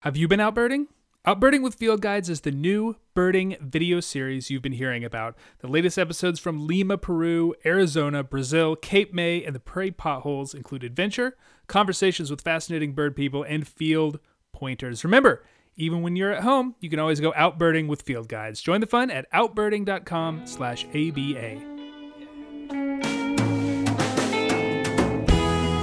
Have you been out birding? Outbirding with Field Guides is the new birding video series you've been hearing about. The latest episodes from Lima, Peru, Arizona, Brazil, Cape May, and the Prairie Potholes include adventure, conversations with fascinating bird people, and field pointers. Remember, even when you're at home, you can always go outbirding with Field Guides. Join the fun at outbirding.com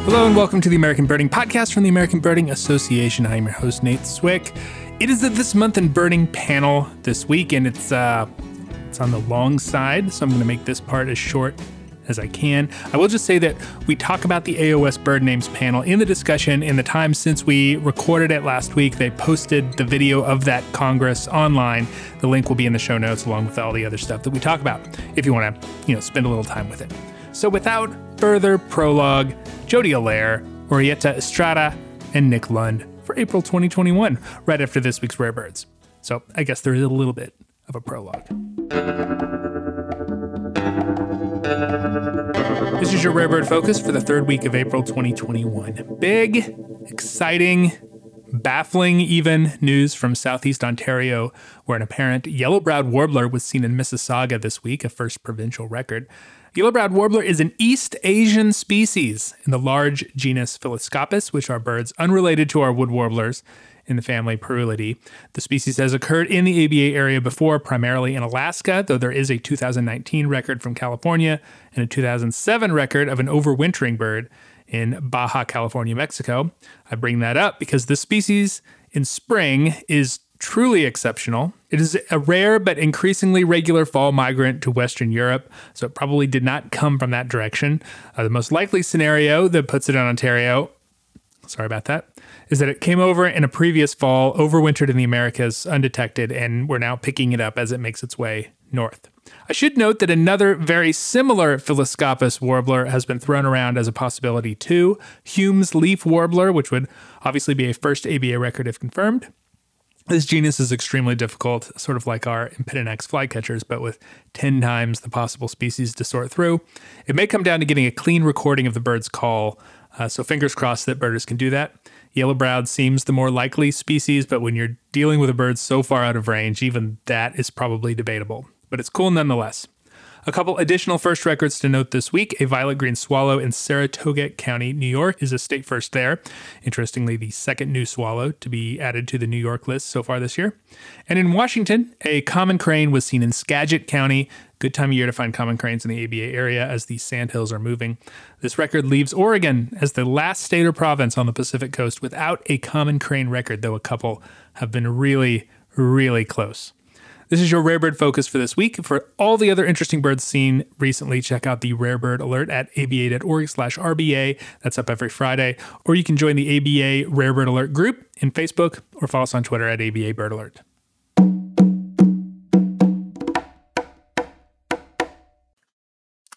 Hello and welcome to the American Birding Podcast from the American Birding Association. I'm your host, Nate Swick. It is the This Month in Birding panel this week, and it's uh, it's on the long side, so I'm going to make this part as short as I can. I will just say that we talk about the AOS Bird Names panel in the discussion in the time since we recorded it last week. They posted the video of that Congress online. The link will be in the show notes along with all the other stuff that we talk about if you want to, you know, spend a little time with it. So without further prologue, Jody Allair, Orietta Estrada, and Nick Lund for April 2021, right after this week's Rare Birds. So I guess there is a little bit of a prologue. This is your Rare Bird Focus for the third week of April 2021. Big, exciting, baffling even news from southeast Ontario, where an apparent yellow browed warbler was seen in Mississauga this week, a first provincial record. Yellow-browed warbler is an East Asian species in the large genus Phylloscopus, which are birds unrelated to our wood warblers in the family Parulidae. The species has occurred in the ABA area before, primarily in Alaska, though there is a 2019 record from California and a 2007 record of an overwintering bird in Baja California, Mexico. I bring that up because this species in spring is truly exceptional. It is a rare but increasingly regular fall migrant to Western Europe, so it probably did not come from that direction. Uh, the most likely scenario that puts it in Ontario, sorry about that, is that it came over in a previous fall, overwintered in the Americas undetected, and we're now picking it up as it makes its way north. I should note that another very similar Phylloscopus warbler has been thrown around as a possibility too Hume's leaf warbler, which would obviously be a first ABA record if confirmed. This genus is extremely difficult, sort of like our Empidonax flycatchers, but with 10 times the possible species to sort through. It may come down to getting a clean recording of the bird's call, uh, so fingers crossed that birders can do that. Yellow browed seems the more likely species, but when you're dealing with a bird so far out of range, even that is probably debatable. But it's cool nonetheless. A couple additional first records to note this week. A violet green swallow in Saratoga County, New York is a state first there. Interestingly, the second new swallow to be added to the New York list so far this year. And in Washington, a common crane was seen in Skagit County. Good time of year to find common cranes in the ABA area as the sandhills are moving. This record leaves Oregon as the last state or province on the Pacific coast without a common crane record, though a couple have been really, really close. This is your rare bird focus for this week. For all the other interesting birds seen recently, check out the rare bird alert at aba.org slash RBA. That's up every Friday. Or you can join the ABA Rare Bird Alert group in Facebook or follow us on Twitter at ABA Bird Alert.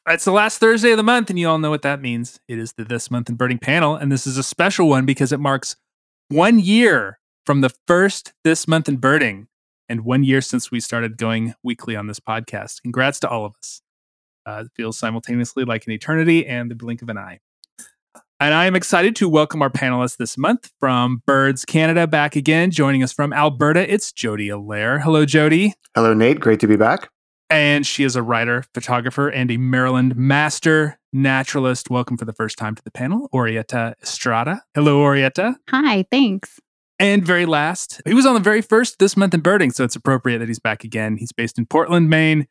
It's the last Thursday of the month, and you all know what that means. It is the This Month in Birding panel, and this is a special one because it marks one year from the first This Month in Birding and one year since we started going weekly on this podcast. Congrats to all of us. Uh, it feels simultaneously like an eternity and the blink of an eye. And I am excited to welcome our panelists this month from Birds Canada back again. Joining us from Alberta, it's Jody Allair. Hello, Jody. Hello, Nate. Great to be back. And she is a writer, photographer, and a Maryland master naturalist. Welcome for the first time to the panel, Orietta Estrada. Hello, Orietta. Hi, thanks. And very last, he was on the very first This Month in Birding, so it's appropriate that he's back again. He's based in Portland, Maine,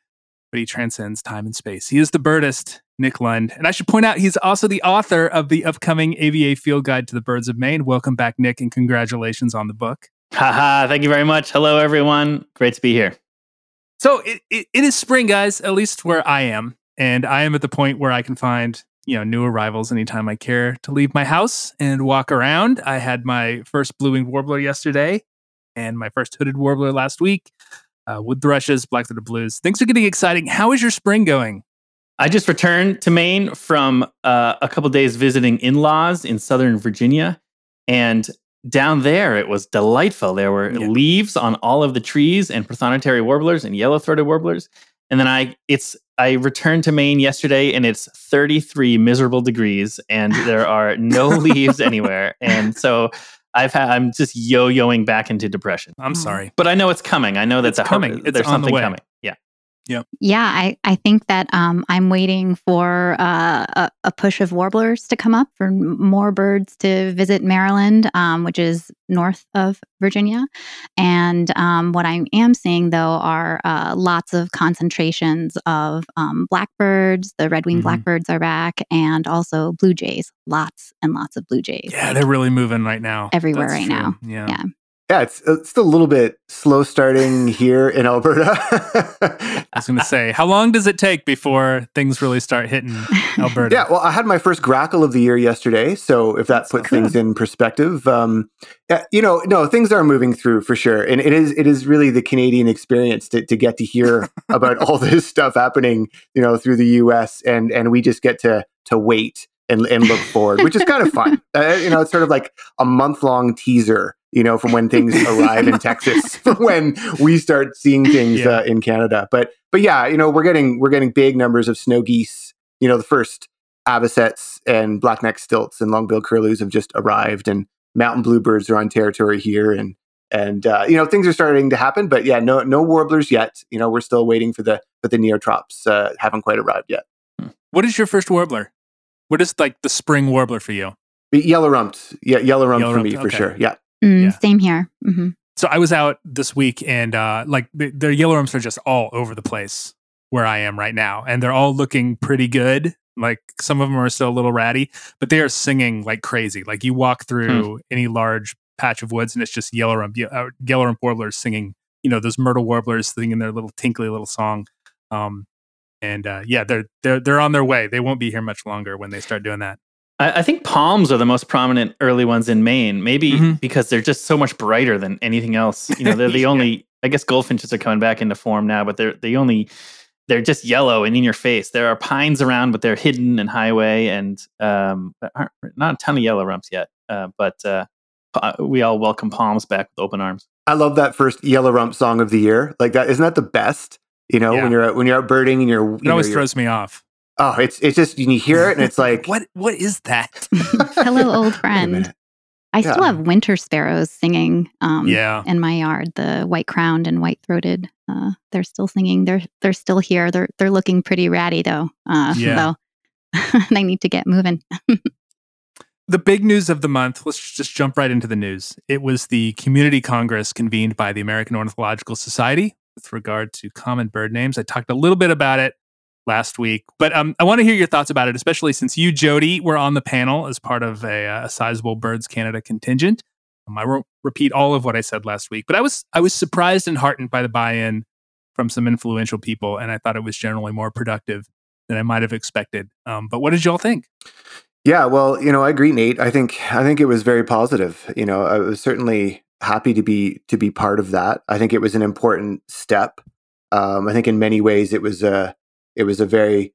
but he transcends time and space. He is the birdist, Nick Lund. And I should point out, he's also the author of the upcoming ABA Field Guide to the Birds of Maine. Welcome back, Nick, and congratulations on the book. Haha, thank you very much. Hello, everyone. Great to be here. So it, it, it is spring, guys, at least where I am. And I am at the point where I can find you know new arrivals anytime I care to leave my house and walk around. I had my first blue-winged warbler yesterday, and my first hooded warbler last week. Uh, wood thrushes, black-throated blues. Things are getting exciting. How is your spring going? I just returned to Maine from uh, a couple days visiting in-laws in Southern Virginia, and down there it was delightful. There were yeah. leaves on all of the trees, and prothonotary warblers and yellow-throated warblers. And then I, it's I returned to Maine yesterday and it's 33 miserable degrees and there are no leaves anywhere. And so I've had, I'm just yo-yoing back into depression. I'm sorry, but I know it's coming. I know that's it's coming. There's something the coming. Yeah. Yep. Yeah, I, I think that um, I'm waiting for uh, a, a, push of warblers to come up for more birds to visit Maryland, um, which is north of Virginia. And um, what I am seeing, though, are uh, lots of concentrations of um, blackbirds. The red winged mm-hmm. blackbirds are back, and also blue jays. Lots and lots of blue jays. Yeah, like, they're really moving right now. Everywhere That's right true. now. Yeah. yeah yeah, it's it's a little bit slow starting here in Alberta. I was going to say, how long does it take before things really start hitting Alberta? yeah, well, I had my first grackle of the year yesterday, so if that puts things in perspective, um, yeah, you know, no, things are moving through for sure, and it is it is really the Canadian experience to to get to hear about all this stuff happening, you know, through the U.S. and and we just get to to wait and and look forward, which is kind of fun. Uh, you know, it's sort of like a month long teaser you know, from when things arrive in Texas, from when we start seeing things yeah. uh, in Canada. But but yeah, you know, we're getting we're getting big numbers of snow geese. You know, the first avocets and blackneck stilts and long-billed curlews have just arrived, and mountain bluebirds are on territory here, and and uh, you know things are starting to happen. But yeah, no no warblers yet. You know, we're still waiting for the but the neotrops uh, haven't quite arrived yet. What is your first warbler? What is like the spring warbler for you? Yellow rumped, yeah, yellow rump yellow for me for sure. Yeah. Mm, yeah. Same here. Mm-hmm. So I was out this week, and uh, like the, the yellow rumps are just all over the place where I am right now, and they're all looking pretty good. Like some of them are still a little ratty, but they are singing like crazy. Like you walk through hmm. any large patch of woods, and it's just yellow rump, uh, yellow rump warblers singing. You know those myrtle warblers singing their little tinkly little song. Um, and uh, yeah, they're they're they're on their way. They won't be here much longer when they start doing that. I, I think palms are the most prominent early ones in Maine. Maybe mm-hmm. because they're just so much brighter than anything else. You know, they're the only. I guess goldfinches are coming back into form now, but they're the only. They're just yellow and in your face. There are pines around, but they're hidden and highway, and um, not a ton of yellow rumps yet. Uh, but uh, we all welcome palms back with open arms. I love that first yellow rump song of the year. Like that, isn't that the best? You know, yeah. when you're out, when you're out birding and you're, you it always know, throws me off. Oh, it's it's just you hear it and it's like what what is that? Hello, old friend. I yeah. still have winter sparrows singing um, yeah. in my yard. The white crowned and white throated. Uh, they're still singing. They're they're still here. They're they're looking pretty ratty though. Uh, yeah. So they need to get moving. the big news of the month. Let's just jump right into the news. It was the Community Congress convened by the American Ornithological Society with regard to common bird names. I talked a little bit about it last week. But um, I want to hear your thoughts about it, especially since you, Jody, were on the panel as part of a, uh, a sizable Birds Canada contingent. Um, I won't repeat all of what I said last week, but I was I was surprised and heartened by the buy-in from some influential people, and I thought it was generally more productive than I might have expected. Um, but what did y'all think? Yeah, well, you know, I agree, Nate. I think I think it was very positive. You know, I was certainly happy to be to be part of that. I think it was an important step. Um, I think in many ways it was a it was a very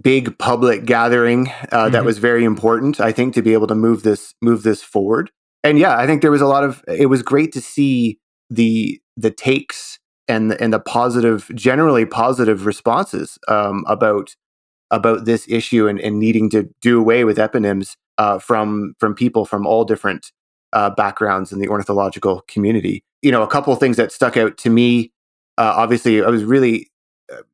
big public gathering uh, mm-hmm. that was very important. I think to be able to move this move this forward. And yeah, I think there was a lot of. It was great to see the the takes and and the positive, generally positive responses um, about about this issue and, and needing to do away with eponyms uh, from from people from all different uh, backgrounds in the ornithological community. You know, a couple of things that stuck out to me. Uh, obviously, I was really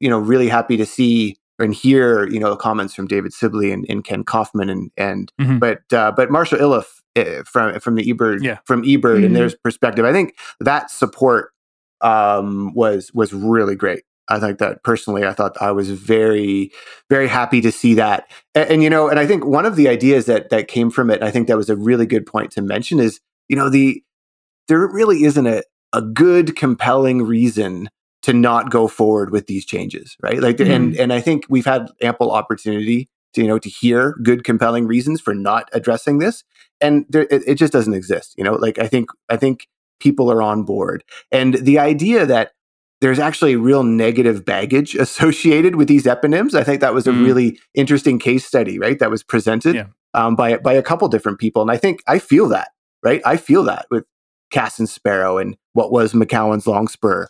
you know, really happy to see and hear, you know, the comments from David Sibley and, and Ken Kaufman and and mm-hmm. but uh, but Marshall Iliff uh, from from the eBird yeah. from eBird mm-hmm. and their perspective, I think that support um, was was really great. I think that personally, I thought I was very, very happy to see that. And, and, you know, and I think one of the ideas that that came from it, I think that was a really good point to mention is, you know, the there really isn't a a good, compelling reason to not go forward with these changes, right? Like, mm-hmm. and and I think we've had ample opportunity to you know to hear good, compelling reasons for not addressing this, and there, it, it just doesn't exist. You know, like I think I think people are on board, and the idea that there's actually real negative baggage associated with these eponyms. I think that was a mm. really interesting case study, right? That was presented yeah. um, by by a couple different people, and I think I feel that, right? I feel that with Cassin Sparrow and what was McCowan's Longspur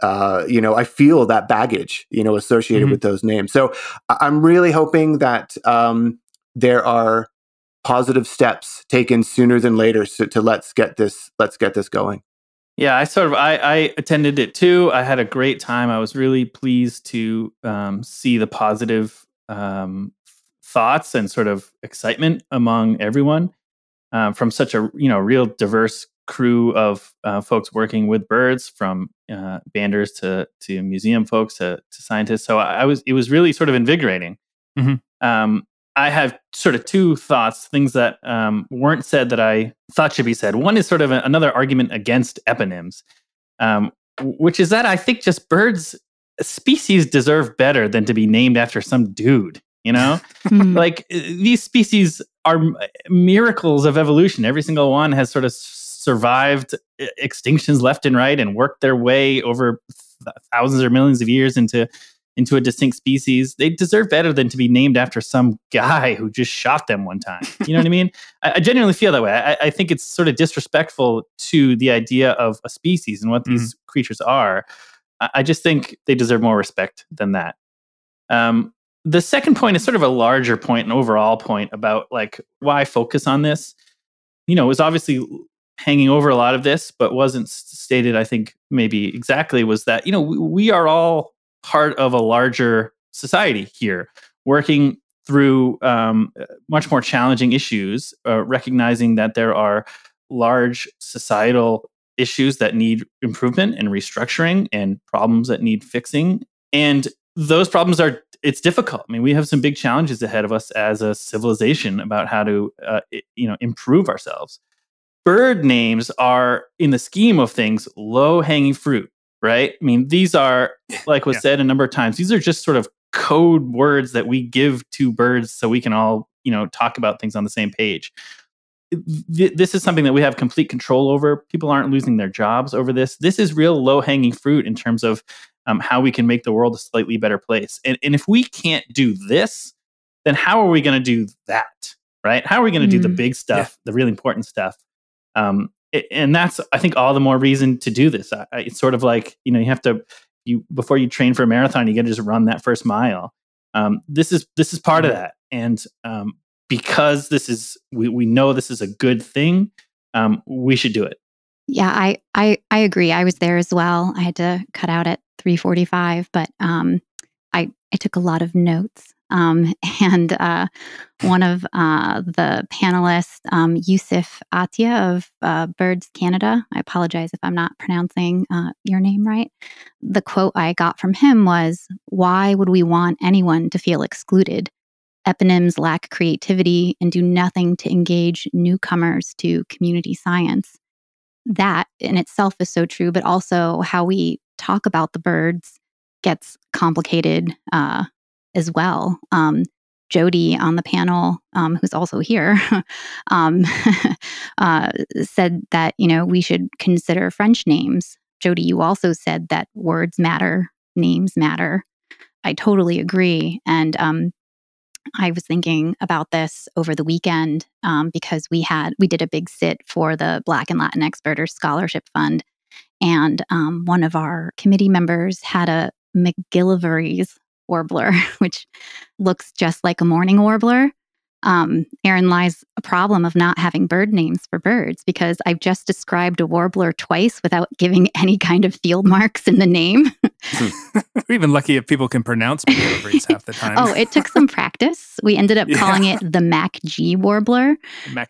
uh, you know, I feel that baggage, you know, associated mm-hmm. with those names. So I'm really hoping that um, there are positive steps taken sooner than later to, to let's get this let's get this going. Yeah, I sort of I, I attended it too. I had a great time. I was really pleased to um, see the positive um, thoughts and sort of excitement among everyone um, from such a you know real diverse crew of uh, folks working with birds, from uh, banders to to museum folks to, to scientists. So I, I was it was really sort of invigorating. Mm-hmm. I have sort of two thoughts, things that um, weren't said that I thought should be said. One is sort of a, another argument against eponyms, um, which is that I think just birds species deserve better than to be named after some dude. You know, hmm. like uh, these species are miracles of evolution. Every single one has sort of survived extinctions left and right and worked their way over thousands or millions of years into into a distinct species, they deserve better than to be named after some guy who just shot them one time. You know what I mean? I, I, genuinely feel that way. I, I, think it's sort of disrespectful to the idea of a species and what mm-hmm. these creatures are. I, I, just think they deserve more respect than that. Um, the second point is sort of a larger point, an overall point about like why focus on this. You know, it was obviously hanging over a lot of this, but wasn't stated, I think, maybe exactly was that, you know, we, we are all part of a larger society here, working through um, much more challenging issues, uh, recognizing that there are large societal issues that need improvement and restructuring and problems that need fixing. And those problems are it's difficult. I mean, we have some big challenges ahead of us as a civilization about how to uh, you know improve ourselves. Bird names are, in the scheme of things, low hanging fruit right? I mean, these are, like was yeah. said a number of times, these are just sort of code words that we give to birds so we can all, you know, talk about things on the same page. This is something that we have complete control over. People aren't losing their jobs over this. This is real low hanging fruit in terms of um, how we can make the world a slightly better place. And, and if we can't do this, then how are we going to do that? Right? How are we going to mm. do the mm. big stuff, yeah. the really important stuff? Um, and that's I think all the more reason to do this. I, it's sort of like you know you have to you before you train for a marathon, you got to just run that first mile. Um, this is this is part of that, and um, because this is we we know this is a good thing, um, we should do it. Yeah, I I I agree. I was there as well. I had to cut out at three forty five, but um, I I took a lot of notes um, and uh, one of uh, the panelists, um, Yousif Attia of uh, Birds Canada, I apologize if I'm not pronouncing uh, your name right. The quote I got from him was Why would we want anyone to feel excluded? Eponyms lack creativity and do nothing to engage newcomers to community science. That in itself is so true, but also how we talk about the birds gets complicated uh, as well. Um, Jody on the panel, um, who's also here, um, uh, said that you know we should consider French names. Jody, you also said that words matter, names matter. I totally agree, and um, I was thinking about this over the weekend um, because we had we did a big sit for the Black and Latinx Birders Scholarship Fund, and um, one of our committee members had a McGillivray's warbler, which looks just like a mourning warbler. Um, Aaron lies a problem of not having bird names for birds because I've just described a warbler twice without giving any kind of field marks in the name. We're even lucky if people can pronounce McGillivray's half the time. oh, it took some practice. We ended up calling it the Mac G warbler. Mac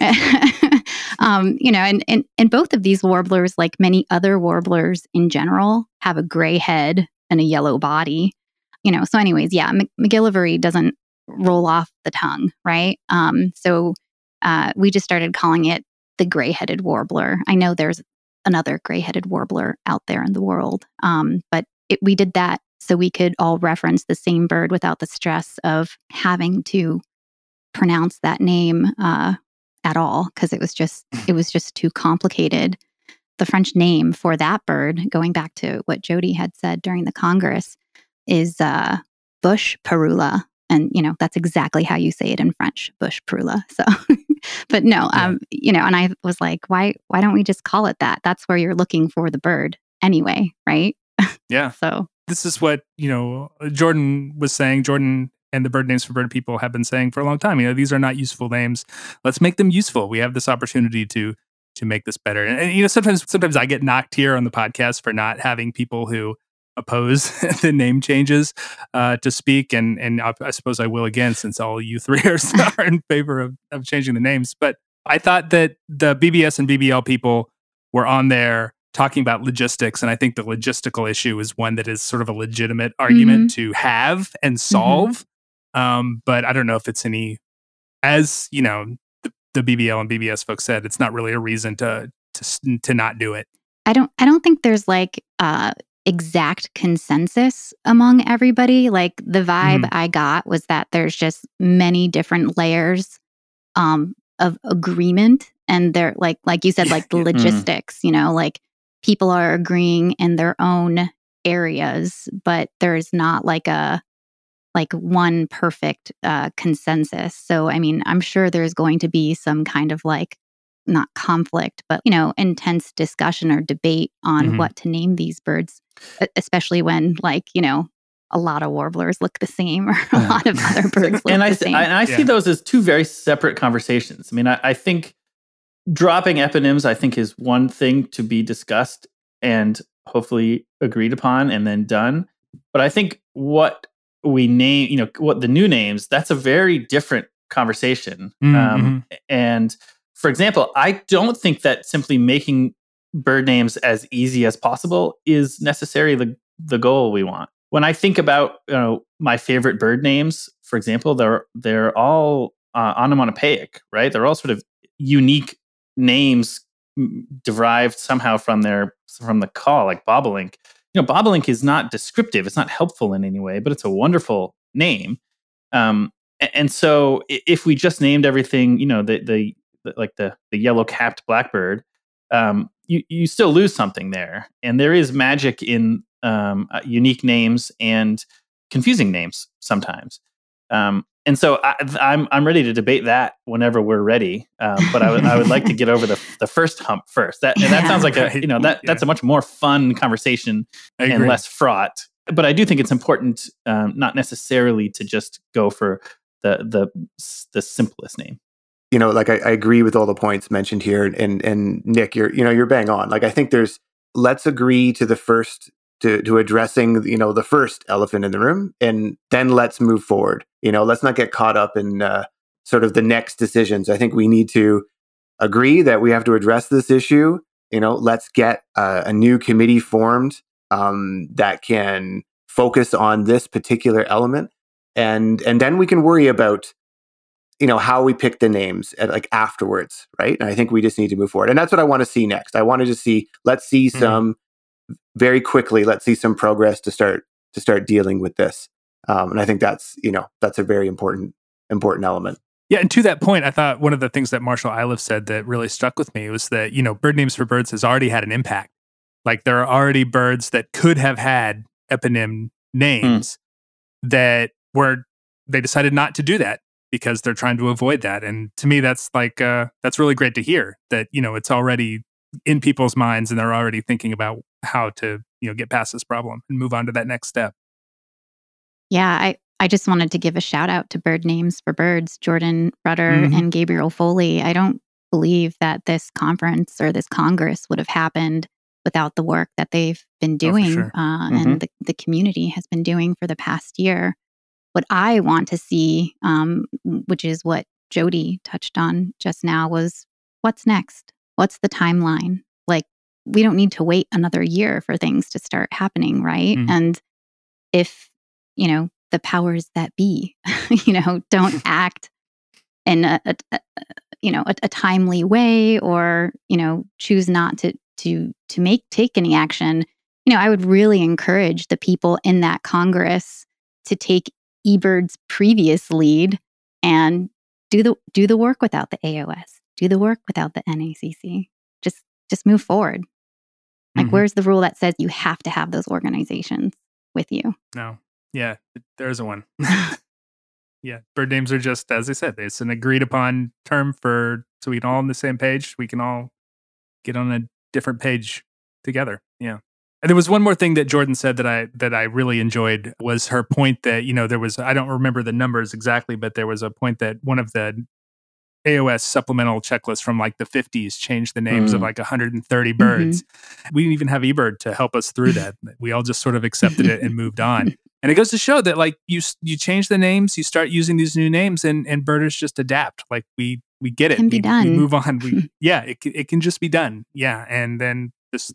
um, you know, and, and and both of these warblers, like many other warblers in general, have a gray head and a yellow body you know, so anyways, yeah, M- McGillivray doesn't roll off the tongue, right? Um, so uh, we just started calling it the gray-headed warbler. I know there's another gray-headed warbler out there in the world, um, but it, we did that so we could all reference the same bird without the stress of having to pronounce that name uh, at all because it was just it was just too complicated. The French name for that bird, going back to what Jody had said during the Congress, is uh, bush parula. And, you know, that's exactly how you say it in French, bush parula. So, but no, yeah. um, you know, and I was like, why, why don't we just call it that? That's where you're looking for the bird anyway, right? Yeah. so this is what, you know, Jordan was saying. Jordan and the bird names for bird people have been saying for a long time. You know, these are not useful names. Let's make them useful. We have this opportunity to to make this better. And, and you know, sometimes sometimes I get knocked here on the podcast for not having people who oppose the name changes uh, to speak, and and I, I, suppose I will again since all you three are, are in favor of, of changing the names. But I thought that the BBS and BBL people were on there talking about logistics, and I think the logistical issue is one that is sort of a legitimate argument mm-hmm. to have and mm-hmm. solve. Mm-hmm. Um, but I don't know if it's any, as you know, the, the BBL and BBS folks said, it's not really a reason to to to not do it. I don't. I don't think there's like uh, exact consensus among everybody. Like the vibe mm. I got was that there's just many different layers um, of agreement, and they're like, like you said, like the mm-hmm. logistics. You know, like people are agreeing in their own areas, but there's not like a like one perfect uh, consensus. So, I mean, I'm sure there's going to be some kind of like not conflict, but you know, intense discussion or debate on mm-hmm. what to name these birds, especially when like you know a lot of warblers look the same or a lot of other birds look and I, the same. and I see those as two very separate conversations. I mean, I, I think dropping eponyms, I think, is one thing to be discussed and hopefully agreed upon and then done. But I think what we name, you know, what the new names, that's a very different conversation. Um, mm-hmm. Um, and for example, I don't think that simply making bird names as easy as possible is necessarily the, the goal we want. When I think about you know my favorite bird names, for example, they're they're all uh, onomatopoeic, right? They're all sort of unique names derived somehow from their from the call, like bobolink. You know, bobolink is not descriptive; it's not helpful in any way, but it's a wonderful name. Um, and so, if we just named everything, you know, the the like the the yellow capped blackbird, um, you you still lose something there, and there is magic in um, uh, unique names and confusing names sometimes. Um, and so I, am I'm, I'm ready to debate that whenever we're ready. Um, but I would I would like to get over the the first hump first. That and that sounds like a you know that yeah. that's a much more fun conversation and less fraught. But I do think it's important, um, not necessarily to just go for the the the simplest name you know, like I, I, agree with all the points mentioned here, and and Nick, you're you know you're bang on. Like I think there's let's agree to the first to to addressing you know the first elephant in the room, and then let's move forward. You know, let's not get caught up in uh, sort of the next decisions. I think we need to agree that we have to address this issue. You know, let's get a, a new committee formed um, that can focus on this particular element, and and then we can worry about you know how we pick the names at, like afterwards right and i think we just need to move forward and that's what i want to see next i wanted to see let's see mm-hmm. some very quickly let's see some progress to start to start dealing with this um, and i think that's you know that's a very important important element yeah, and to that point, I thought one of the things that Marshall Iliff said that really stuck with me was that, you know, Bird Names for Birds has already had an impact. Like there are already birds that could have had eponym names mm. that were they decided not to do that because they're trying to avoid that. And to me, that's like uh, that's really great to hear that you know it's already in people's minds and they're already thinking about how to you know get past this problem and move on to that next step. Yeah, I I just wanted to give a shout out to Bird Names for Birds, Jordan Rutter mm-hmm. and Gabriel Foley. I don't believe that this conference or this Congress would have happened without the work that they've been doing oh, sure. uh, mm-hmm. and the, the community has been doing for the past year what I want to see, um, which is what Jody touched on just now, was what's next? What's the timeline? Like, we don't need to wait another year for things to start happening, right? Mm. And if, you know, the powers that be, you know, don't act in a, a, a you know, a, a timely way or, you know, choose not to to to make take any action, you know, I would really encourage the people in that Congress to take eBird's previous lead and do the do the work without the AOS, do the work without the NACC. Just just move forward. Like, mm-hmm. where's the rule that says you have to have those organizations with you? No. Yeah, there's a one. yeah, bird names are just as I said. It's an agreed upon term for so we can all on the same page. We can all get on a different page together. Yeah. And there was one more thing that Jordan said that I that I really enjoyed was her point that you know there was I don't remember the numbers exactly, but there was a point that one of the AOS supplemental checklists from like the 50s changed the names mm. of like 130 birds. Mm-hmm. We didn't even have eBird to help us through that. We all just sort of accepted it and moved on. And it goes to show that like you you change the names, you start using these new names, and and birders just adapt. Like we we get it. Can be we, done. We move on. We yeah, it it can just be done. Yeah, and then this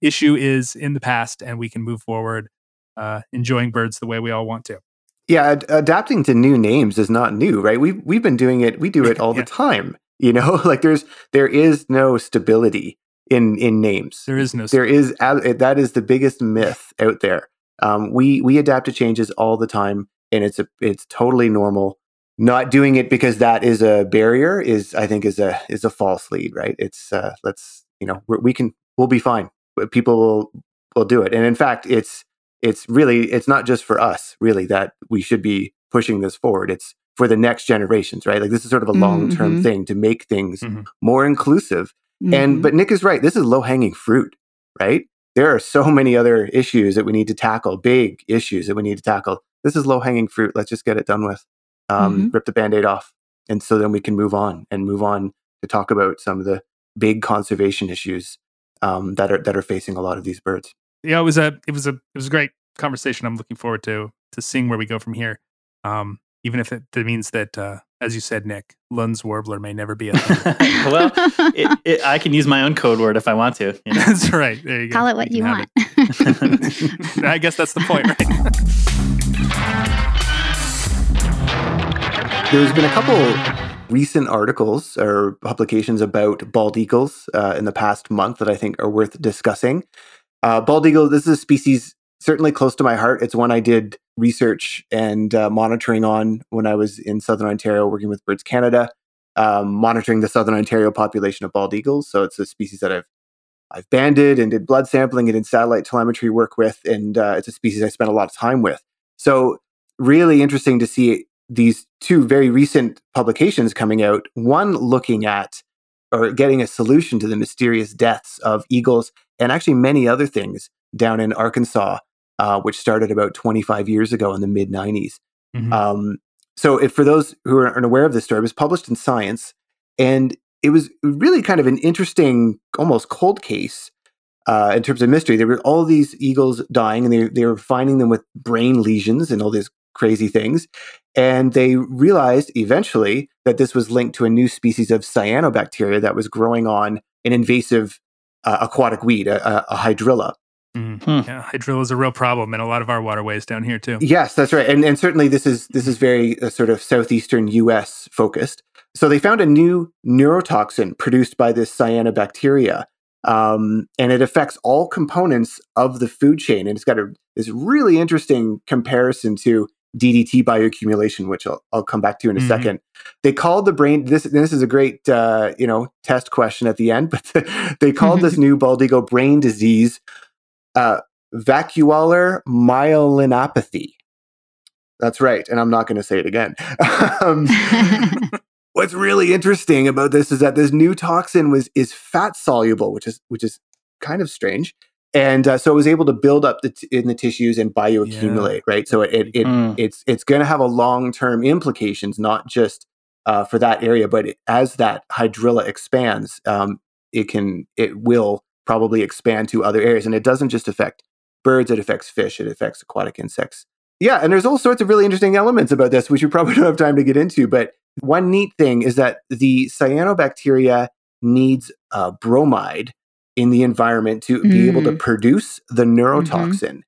issue is in the past, and we can move forward, uh, enjoying birds the way we all want to. Yeah, ad- adapting to new names is not new, right? We've we've been doing it. We do it all yeah. the time. You know, like there's there is no stability in in names. There is no. There is that is the biggest myth out there. Um, we we adapt to changes all the time, and it's a it's totally normal. Not doing it because that is a barrier is I think is a is a false lead, right? It's uh, let's you know we can we'll be fine. People will will do it, and in fact, it's it's really it's not just for us really that we should be pushing this forward. It's for the next generations, right? Like this is sort of a long term mm-hmm. thing to make things mm-hmm. more inclusive. Mm-hmm. And but Nick is right. This is low hanging fruit, right? there are so many other issues that we need to tackle, big issues that we need to tackle. This is low hanging fruit. Let's just get it done with. Um, mm-hmm. Rip the band aid off. And so then we can move on and move on to talk about some of the big conservation issues um, that are that are facing a lot of these birds. Yeah, it was a it was a it was a great conversation. I'm looking forward to to seeing where we go from here. Um, even if it, it means that uh, as you said, Nick, Lund's warbler may never be a well, it, it, I can use my own code word if I want to. You know? that's right. There you go. Call it what you, you want. I guess that's the point, right? There's been a couple recent articles or publications about bald eagles uh, in the past month that I think are worth discussing. Uh, bald eagle, this is a species certainly close to my heart. It's one I did research and uh, monitoring on when I was in Southern Ontario working with Birds Canada, um, monitoring the Southern Ontario population of bald eagles. So it's a species that I've I've banded and did blood sampling and did satellite telemetry work with, and uh, it's a species I spent a lot of time with. So really interesting to see these two very recent publications coming out. One looking at or getting a solution to the mysterious deaths of eagles and actually many other things down in Arkansas uh, which started about 25 years ago in the mid 90s. Mm-hmm. Um, so, if for those who are unaware of this story, it was published in Science, and it was really kind of an interesting, almost cold case uh, in terms of mystery. There were all these eagles dying, and they they were finding them with brain lesions and all these crazy things. And they realized eventually that this was linked to a new species of cyanobacteria that was growing on an invasive uh, aquatic weed, a, a hydrilla. Mm. Hmm. Yeah, hydrilla is a real problem in a lot of our waterways down here too. Yes, that's right, and and certainly this is this is very uh, sort of southeastern U.S. focused. So they found a new neurotoxin produced by this cyanobacteria, um, and it affects all components of the food chain. And it's got a this really interesting comparison to DDT bioaccumulation, which I'll, I'll come back to in a mm-hmm. second. They called the brain this. This is a great uh, you know test question at the end, but they called this new bald eagle brain disease uh, vacuolar myelinopathy. That's right. And I'm not going to say it again. um, what's really interesting about this is that this new toxin was is fat soluble, which is which is kind of strange. And uh, so it was able to build up the t- in the tissues and bioaccumulate, yeah. right? So it, it, it mm. it's it's going to have a long term implications, not just uh, for that area, but it, as that hydrilla expands, um, it can it will probably expand to other areas. And it doesn't just affect birds, it affects fish, it affects aquatic insects. Yeah, and there's all sorts of really interesting elements about this, which we probably don't have time to get into. But one neat thing is that the cyanobacteria needs uh, bromide in the environment to mm. be able to mm. produce the neurotoxin. Mm-hmm.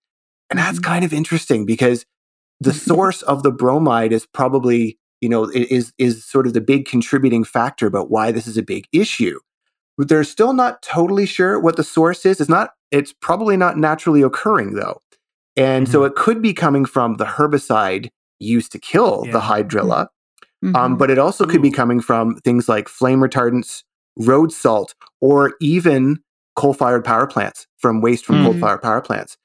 And that's mm-hmm. kind of interesting because the source of the bromide is probably, you know, is is sort of the big contributing factor about why this is a big issue. They're still not totally sure what the source is. It's not. It's probably not naturally occurring though, and mm-hmm. so it could be coming from the herbicide used to kill yeah. the hydrilla. Um, mm-hmm. Um, but it also Ooh. could be coming from things like flame retardants, road salt, or even coal-fired power plants from waste from mm-hmm. coal-fired power plants.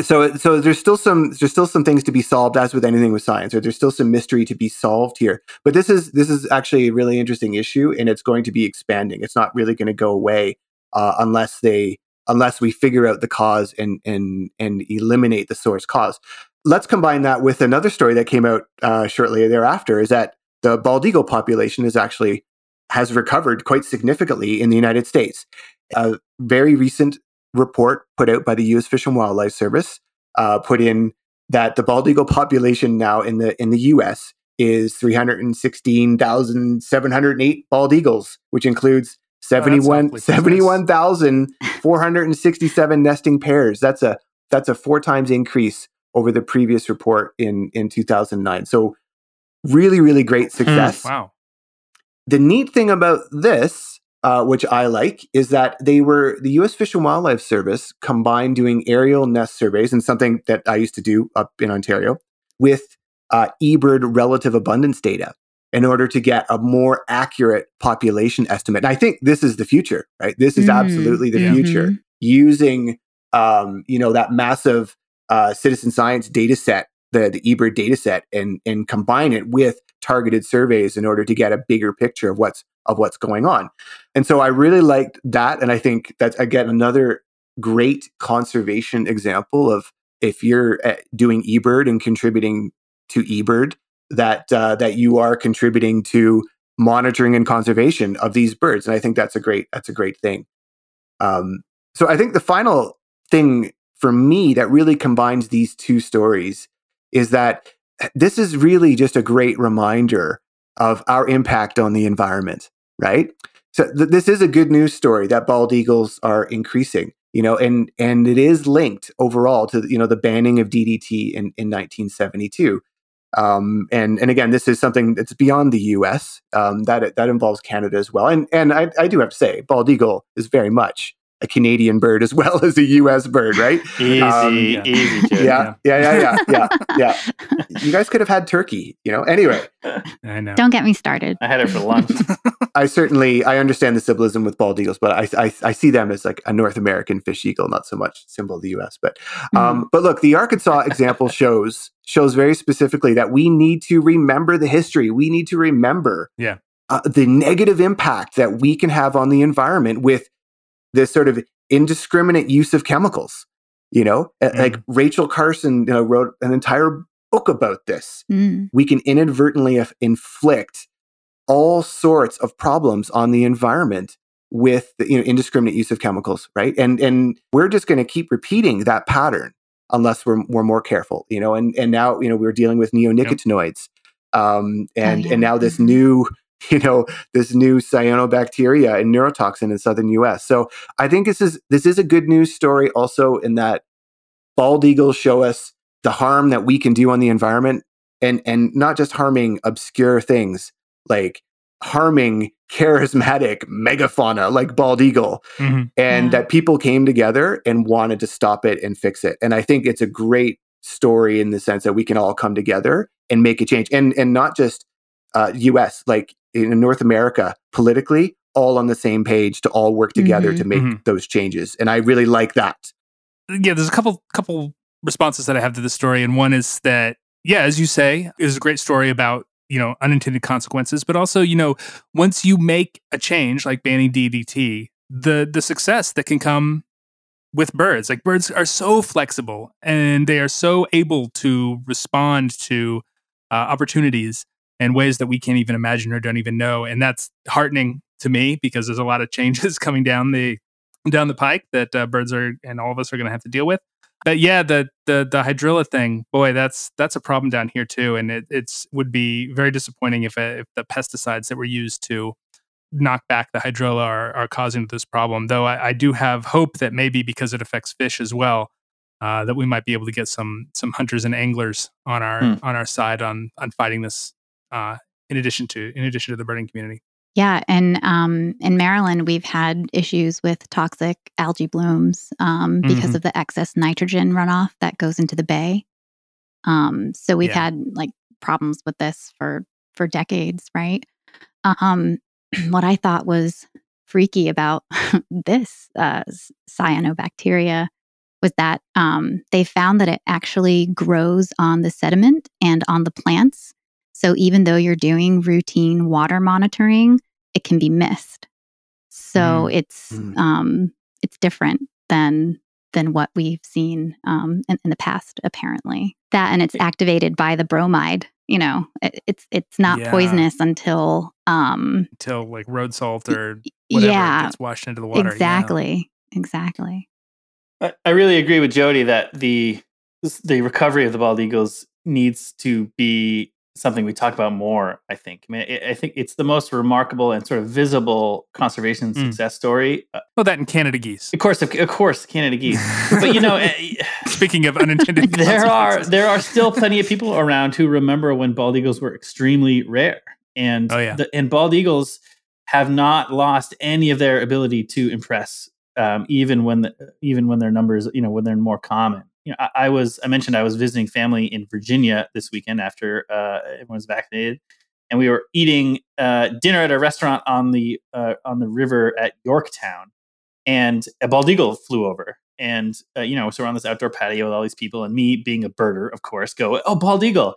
So, so there's still some there's still some things to be solved, as with anything with science. Or there's still some mystery to be solved here. But this is this is actually a really interesting issue, and it's going to be expanding. It's not really going to go away uh, unless they unless we figure out the cause and and and eliminate the source cause. Let's combine that with another story that came out uh, shortly thereafter. Is that the bald eagle population is actually has recovered quite significantly in the United States. A very recent report put out by the U.S. Fish and Wildlife Service uh, put in that the bald eagle population now in the in the U.S. is 316,708 bald eagles, which includes 71 oh, 71,467 nesting pairs. That's a that's a four times increase over the previous report in in 2009. So really really great hmm, success. Mm, wow. The neat thing about this uh, which I like, is that they were the U.S. Fish and Wildlife Service combined doing aerial nest surveys and something that I used to do up in Ontario with uh, eBird relative abundance data in order to get a more accurate population estimate. And I think this is the future, right? This is mm, absolutely the future mm-hmm. using, um, you know, that massive uh, citizen science data set, the, the eBird data set, and, and combine it with targeted surveys in order to get a bigger picture of what's of what's going on. And so I really liked that. And I think that's, again, another great conservation example of if you're eh, doing eBird and contributing to eBird, that, uh, that you are contributing to monitoring and conservation of these birds. And I think that's a great, that's a great thing. Um, so I think the final thing for me that really combines these two stories is that eh, this is really just a great reminder of our impact on the environment right? So th- this is a good news story that bald eagles are increasing, you know, and and it is linked overall to you know the banning of DDT in in 1972. Um, and and again, this is something that's beyond the U.S. Um, that that involves Canada as well. And and I, I do have to say, bald eagle is very much a Canadian bird as well as a U.S. bird, right? easy, um, yeah. easy. Yeah, yeah, yeah, yeah, yeah, yeah. You guys could have had turkey, you know. Anyway, I know. Don't get me started. I had it for lunch. I certainly I understand the symbolism with bald eagles, but I, I, I see them as like a North American fish eagle, not so much symbol of the U.S. But um, mm. but look, the Arkansas example shows shows very specifically that we need to remember the history. We need to remember yeah. Uh, the negative impact that we can have on the environment with this sort of indiscriminate use of chemicals. You know, mm. like Rachel Carson you know, wrote an entire book about this. Mm. We can inadvertently inflict all sorts of problems on the environment with the you know, indiscriminate use of chemicals, right? And and we're just going to keep repeating that pattern unless we're we're more careful, you know. And and now you know we're dealing with neonicotinoids, yep. um, and oh, yeah. and now this mm-hmm. new you know this new cyanobacteria and neurotoxin in southern US. So I think this is this is a good news story also in that bald eagles show us the harm that we can do on the environment and and not just harming obscure things like harming charismatic megafauna like bald eagle mm-hmm. and yeah. that people came together and wanted to stop it and fix it and i think it's a great story in the sense that we can all come together and make a change and and not just uh, us like in North America politically all on the same page to all work together mm-hmm. to make mm-hmm. those changes. And I really like that. Yeah, there's a couple couple responses that I have to this story, and one is that yeah, as you say, it is a great story about you know unintended consequences, but also you know once you make a change like banning DDT, the the success that can come with birds. Like birds are so flexible and they are so able to respond to uh, opportunities in ways that we can't even imagine or don't even know. And that's heartening to me because there's a lot of changes coming down the down the pike that uh, birds are and all of us are going to have to deal with. But yeah, the the the hydrilla thing, boy, that's that's a problem down here too, and it it's would be very disappointing if uh, if the pesticides that were used to knock back the hydrilla are, are causing this problem. Though I, I do have hope that maybe because it affects fish as well, uh, that we might be able to get some some hunters and anglers on our hmm. on our side on on fighting this uh, in addition to in addition to the birding community. Yeah, and um, in Maryland, we've had issues with toxic algae blooms um, because mm-hmm. of the excess nitrogen runoff that goes into the bay. Um, so we've yeah. had like problems with this for for decades, right? Um, what I thought was freaky about this uh, cyanobacteria was that um, they found that it actually grows on the sediment and on the plants so even though you're doing routine water monitoring, it can be missed. So mm. it's mm. um, it's different than than what we've seen um, in, in, the past. Apparently, that and it's activated by the bromide. You know, it, it's it's not yeah. poisonous until um, until like road salt or whatever yeah, gets washed into the water. Exactly, yeah. exactly. I, I really agree with Jody that the the recovery of the bald eagles needs to be something we talk about more. I think. I mean, it, I think it's the most remarkable and sort of visible conservation mm. success story. Uh, well, that and Canada geese, of course, of, of course, Canada geese. but you know, eh, speaking of unintended, there are there are still plenty of people around who remember when bald eagles were extremely rare, and oh, yeah. the, and bald eagles have not lost any of their ability to impress, um, even when the, even when their numbers, you know, when they're more common you know, I, I, was I mentioned I was visiting family in Virginia this weekend after uh, everyone was vaccinated, and we were eating uh, dinner at a restaurant on the uh, on the river at Yorktown, and a bald eagle flew over, and uh, you know, so we're on this outdoor patio with all these people, and me being a birder, of course, go, oh, bald eagle.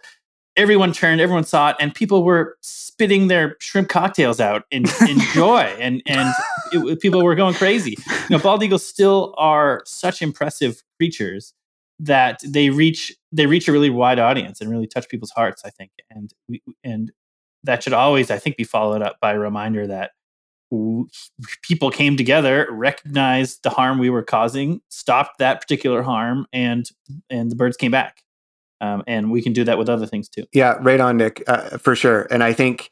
Everyone turned, everyone saw it, and people were spitting their shrimp cocktails out in, in joy, and and it, people were going crazy. You know, bald eagles still are such impressive creatures that they reach they reach a really wide audience and really touch people's hearts i think and we, and that should always i think be followed up by a reminder that people came together recognized the harm we were causing stopped that particular harm and and the birds came back. Um, and we can do that with other things too. Yeah right on nick uh, for sure. And i think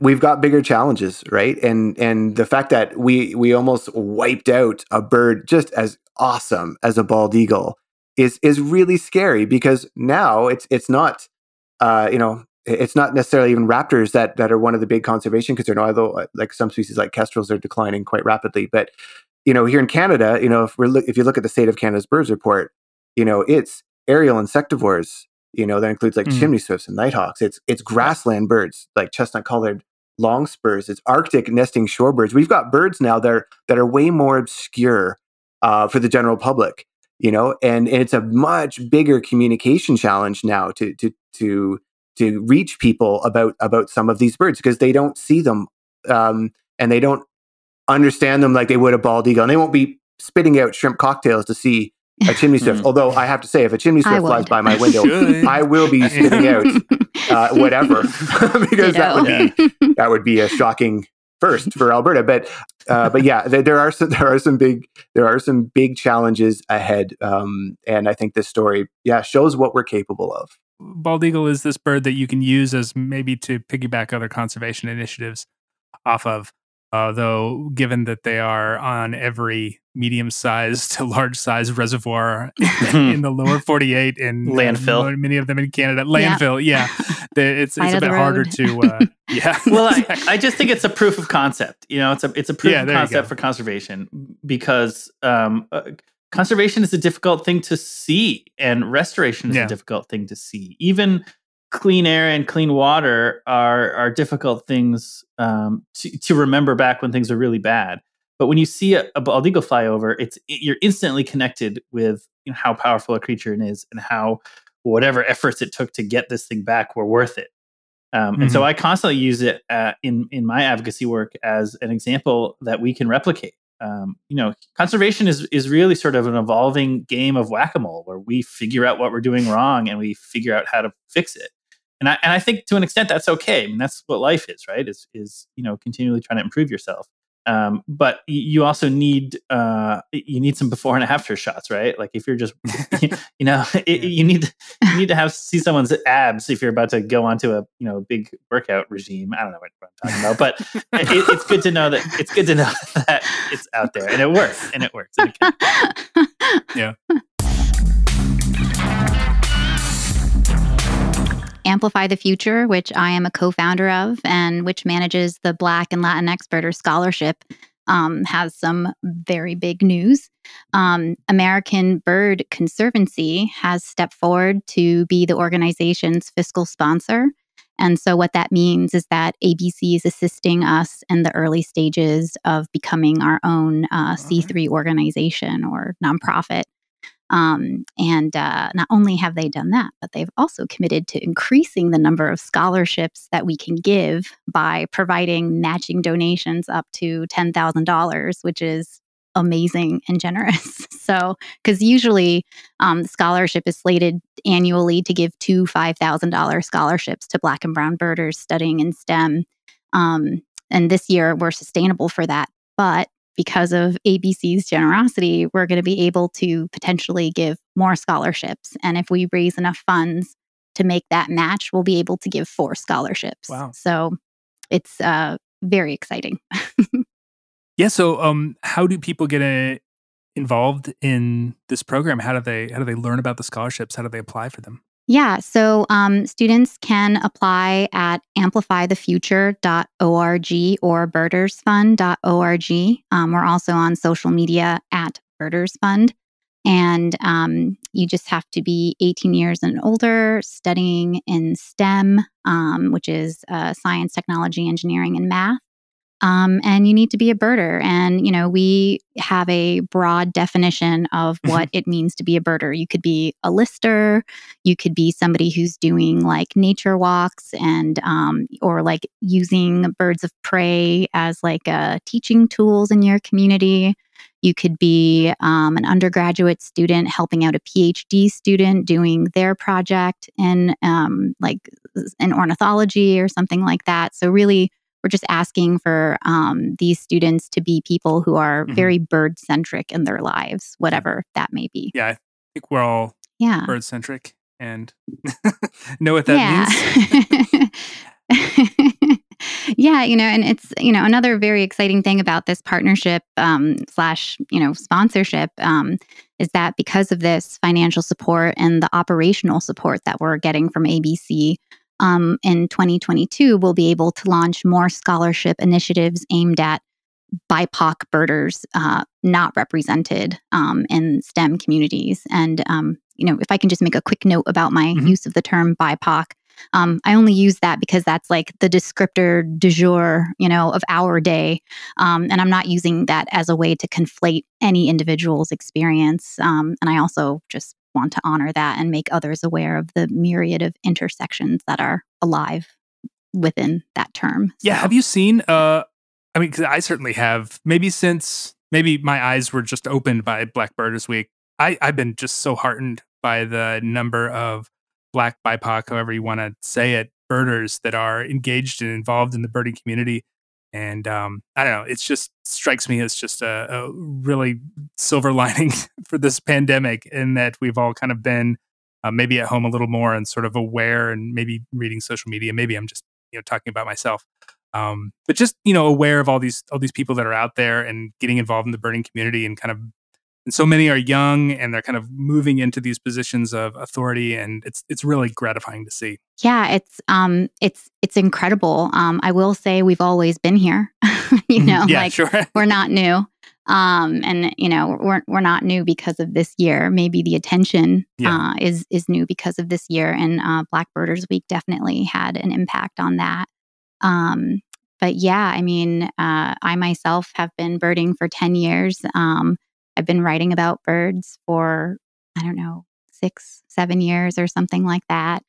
we've got bigger challenges right? And and the fact that we we almost wiped out a bird just as awesome as a bald eagle is is really scary because now it's it's not uh, you know it's not necessarily even raptors that that are one of the big conservation concerns. Although uh, like some species like kestrels are declining quite rapidly, but you know here in Canada, you know if we're if you look at the state of Canada's birds report, you know it's aerial insectivores. You know that includes like mm. chimney swifts and nighthawks. It's it's grassland birds like chestnut collared longspurs. It's Arctic nesting shorebirds. We've got birds now that are that are way more obscure uh, for the general public you know and, and it's a much bigger communication challenge now to to to to reach people about about some of these birds because they don't see them um, and they don't understand them like they would a bald eagle and they won't be spitting out shrimp cocktails to see a chimney swift. Although I have to say, if a chimney swift flies by my window, I will be spitting out uh, whatever because that would be that would be a shocking first for Alberta. But uh, but yeah, there, there, are some there are some big there are some big challenges ahead, um, and I think this story yeah shows what we're capable of. Bald eagle is this bird that you can use as maybe to piggyback other conservation initiatives off of. Uh, though, given that they are on every medium-sized to large-sized reservoir in the lower 48 and landfill, uh, many of them in Canada, landfill, yeah, yeah it's it's a bit harder to, uh, yeah. well, I, I, just think it's a proof of concept. You know, it's a it's a proof yeah, of concept for conservation because um, uh, conservation is a difficult thing to see, and restoration is yeah. a difficult thing to see. Even clean air and clean water are are difficult things um, to, to remember back when things are really bad. But when you see a, a bald eagle fly over, it's it, you're instantly connected with you know, how powerful a creature it is and how whatever efforts it took to get this thing back were worth it. Um, mm-hmm. And so mm-hmm. I constantly use it uh, in in my advocacy work as an example that we can replicate. Um, you know, conservation is is really sort of an evolving game of whack a mole where we figure out what we're doing wrong and we figure out how to fix it and I and I think to an extent that's okay. I mean, that's what life is, right? Is is you know continually trying to improve yourself. Um, but you also need uh, you need some before and after shots, right? Like if you're just you know it, you need you need to have see someone's abs if you're about to go onto a you know big workout regime. I don't know what I'm talking about, but it, it's good to know that it's good to know that it's out there and it works and it works. And it yeah. Amplify the Future, which I am a co founder of and which manages the Black and Latinx Birder Scholarship, um, has some very big news. Um, American Bird Conservancy has stepped forward to be the organization's fiscal sponsor. And so, what that means is that ABC is assisting us in the early stages of becoming our own uh, C3 organization or nonprofit. Um, and uh, not only have they done that, but they've also committed to increasing the number of scholarships that we can give by providing matching donations up to $10,000, which is amazing and generous. So, because usually um, scholarship is slated annually to give two $5,000 scholarships to Black and Brown birders studying in STEM. Um, and this year we're sustainable for that. But because of ABC's generosity, we're going to be able to potentially give more scholarships. And if we raise enough funds to make that match, we'll be able to give four scholarships. Wow. So it's uh, very exciting. yeah. So, um, how do people get a, uh, involved in this program? How do they how do they learn about the scholarships? How do they apply for them? Yeah, so um, students can apply at amplifythefuture.org or birdersfund.org. Um, we're also on social media at birdersfund. And um, you just have to be 18 years and older, studying in STEM, um, which is uh, science, technology, engineering, and math. Um, and you need to be a birder. And, you know, we have a broad definition of mm-hmm. what it means to be a birder. You could be a lister, you could be somebody who's doing like nature walks and, um, or like using birds of prey as like uh, teaching tools in your community. You could be um, an undergraduate student helping out a PhD student doing their project in um, like in ornithology or something like that. So, really, we're just asking for um, these students to be people who are mm-hmm. very bird centric in their lives, whatever that may be. Yeah, I think we're all yeah. bird centric and know what that means. yeah, you know, and it's you know another very exciting thing about this partnership um, slash you know sponsorship um, is that because of this financial support and the operational support that we're getting from ABC, um, in 2022, we'll be able to launch more scholarship initiatives aimed at BIPOC birders uh, not represented um, in STEM communities. And, um, you know, if I can just make a quick note about my mm-hmm. use of the term BIPOC, um, I only use that because that's like the descriptor du jour, you know, of our day. Um, and I'm not using that as a way to conflate any individual's experience. Um, and I also just want to honor that and make others aware of the myriad of intersections that are alive within that term. Yeah. Have you seen, uh, I mean, cause I certainly have, maybe since maybe my eyes were just opened by Black Birders Week. I, I've been just so heartened by the number of Black BIPOC, however you want to say it, birders that are engaged and involved in the birding community. And um, I don't know, it just strikes me as just a, a really silver lining for this pandemic, in that we've all kind of been uh, maybe at home a little more and sort of aware, and maybe reading social media. Maybe I'm just you know talking about myself, um, but just you know aware of all these all these people that are out there and getting involved in the burning community and kind of and so many are young and they're kind of moving into these positions of authority and it's it's really gratifying to see yeah it's um it's it's incredible um i will say we've always been here you mm-hmm. know yeah, like sure. we're not new um and you know we're we're not new because of this year maybe the attention yeah. uh, is is new because of this year and uh, black birders week definitely had an impact on that um but yeah i mean uh, i myself have been birding for 10 years um I've been writing about birds for, I don't know, six, seven years or something like that.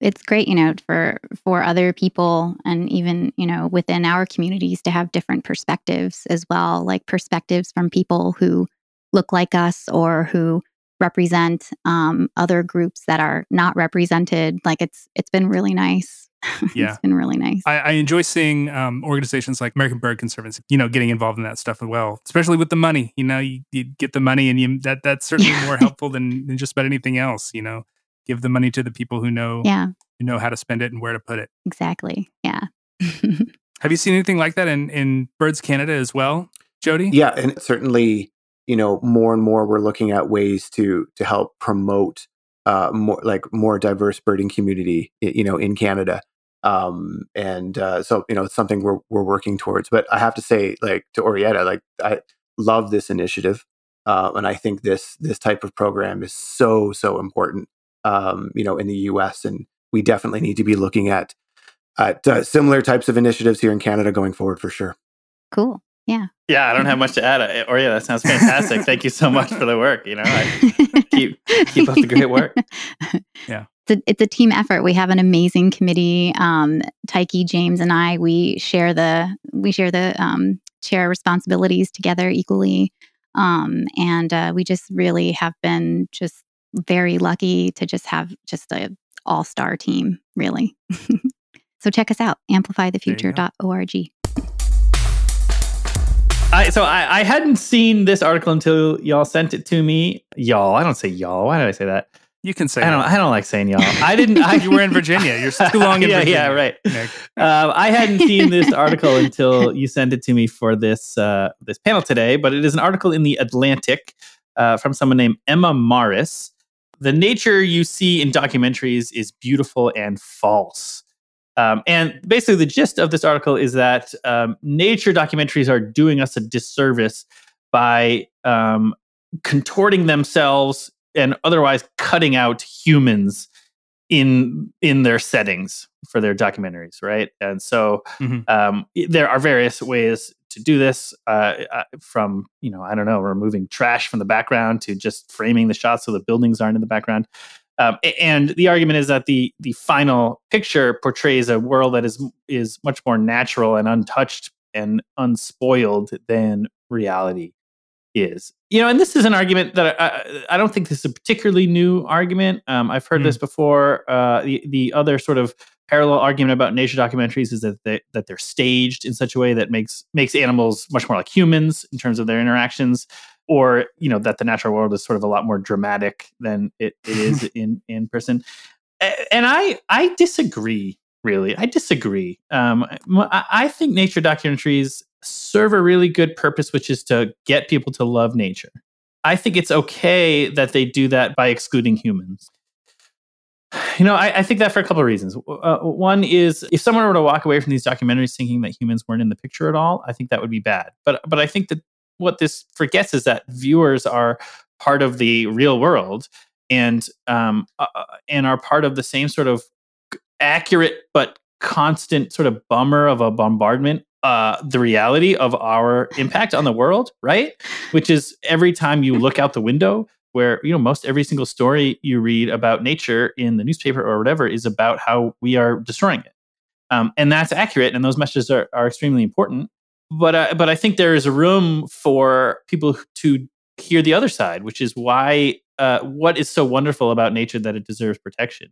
It's great, you know, for for other people and even, you know, within our communities to have different perspectives as well, like perspectives from people who look like us or who represent um, other groups that are not represented. Like it's it's been really nice Yeah, it's been really nice. I, I enjoy seeing um, organizations like American Bird Conservancy, you know, getting involved in that stuff as well, especially with the money. You know, you, you get the money, and you that that's certainly more helpful than, than just about anything else. You know, give the money to the people who know, yeah, who know how to spend it and where to put it. Exactly. Yeah. Have you seen anything like that in in Birds Canada as well, Jody? Yeah, and certainly, you know, more and more we're looking at ways to to help promote uh, more like more diverse birding community, you know, in Canada um and uh so you know it's something we're we're working towards but i have to say like to orietta like i love this initiative uh, and i think this this type of program is so so important um you know in the us and we definitely need to be looking at at uh, similar types of initiatives here in canada going forward for sure. Cool. Yeah. Yeah i don't have much to add. Or yeah that sounds fantastic. Thank you so much for the work you know I keep keep up the great work. Yeah it's a, it's a team effort. We have an amazing committee. Um, Tykee, James, and I we share the we share the um, chair responsibilities together equally. Um, and uh, we just really have been just very lucky to just have just a all star team, really. so check us out, amplifythefuture.org. I, so I, I hadn't seen this article until y'all sent it to me. Y'all, I don't say y'all. Why did I say that? You can say. I don't. It. I don't like saying y'all. I didn't. I, you were in Virginia. You're too long in yeah, Virginia. Yeah, right. Uh, I hadn't seen this article until you sent it to me for this uh, this panel today. But it is an article in the Atlantic uh, from someone named Emma Marris. The nature you see in documentaries is beautiful and false. Um, and basically, the gist of this article is that um, nature documentaries are doing us a disservice by um, contorting themselves and otherwise cutting out humans in in their settings for their documentaries, right? And so mm-hmm. um, there are various ways to do this, uh, uh, from you know I don't know removing trash from the background to just framing the shots so the buildings aren't in the background. Um, and the argument is that the the final picture portrays a world that is is much more natural and untouched and unspoiled than reality is. You know, and this is an argument that I, I don't think this is a particularly new argument. Um, I've heard mm. this before. Uh, the the other sort of parallel argument about nature documentaries is that they, that they're staged in such a way that makes makes animals much more like humans in terms of their interactions, or you know that the natural world is sort of a lot more dramatic than it, it is in in person. And I I disagree. Really, I disagree. Um, I think nature documentaries serve a really good purpose, which is to get people to love nature. I think it's okay that they do that by excluding humans. You know, I, I think that for a couple of reasons. Uh, one is if someone were to walk away from these documentaries thinking that humans weren't in the picture at all, I think that would be bad. But but I think that what this forgets is that viewers are part of the real world and um, uh, uh and are part of the same sort of accurate but constant sort of bummer of a bombardment uh, the reality of our impact on the world, right? Which is every time you look out the window, where you know most every single story you read about nature in the newspaper or whatever is about how we are destroying it, um, and that's accurate, and those messages are, are extremely important. But uh, but I think there is a room for people to hear the other side, which is why uh, what is so wonderful about nature that it deserves protection,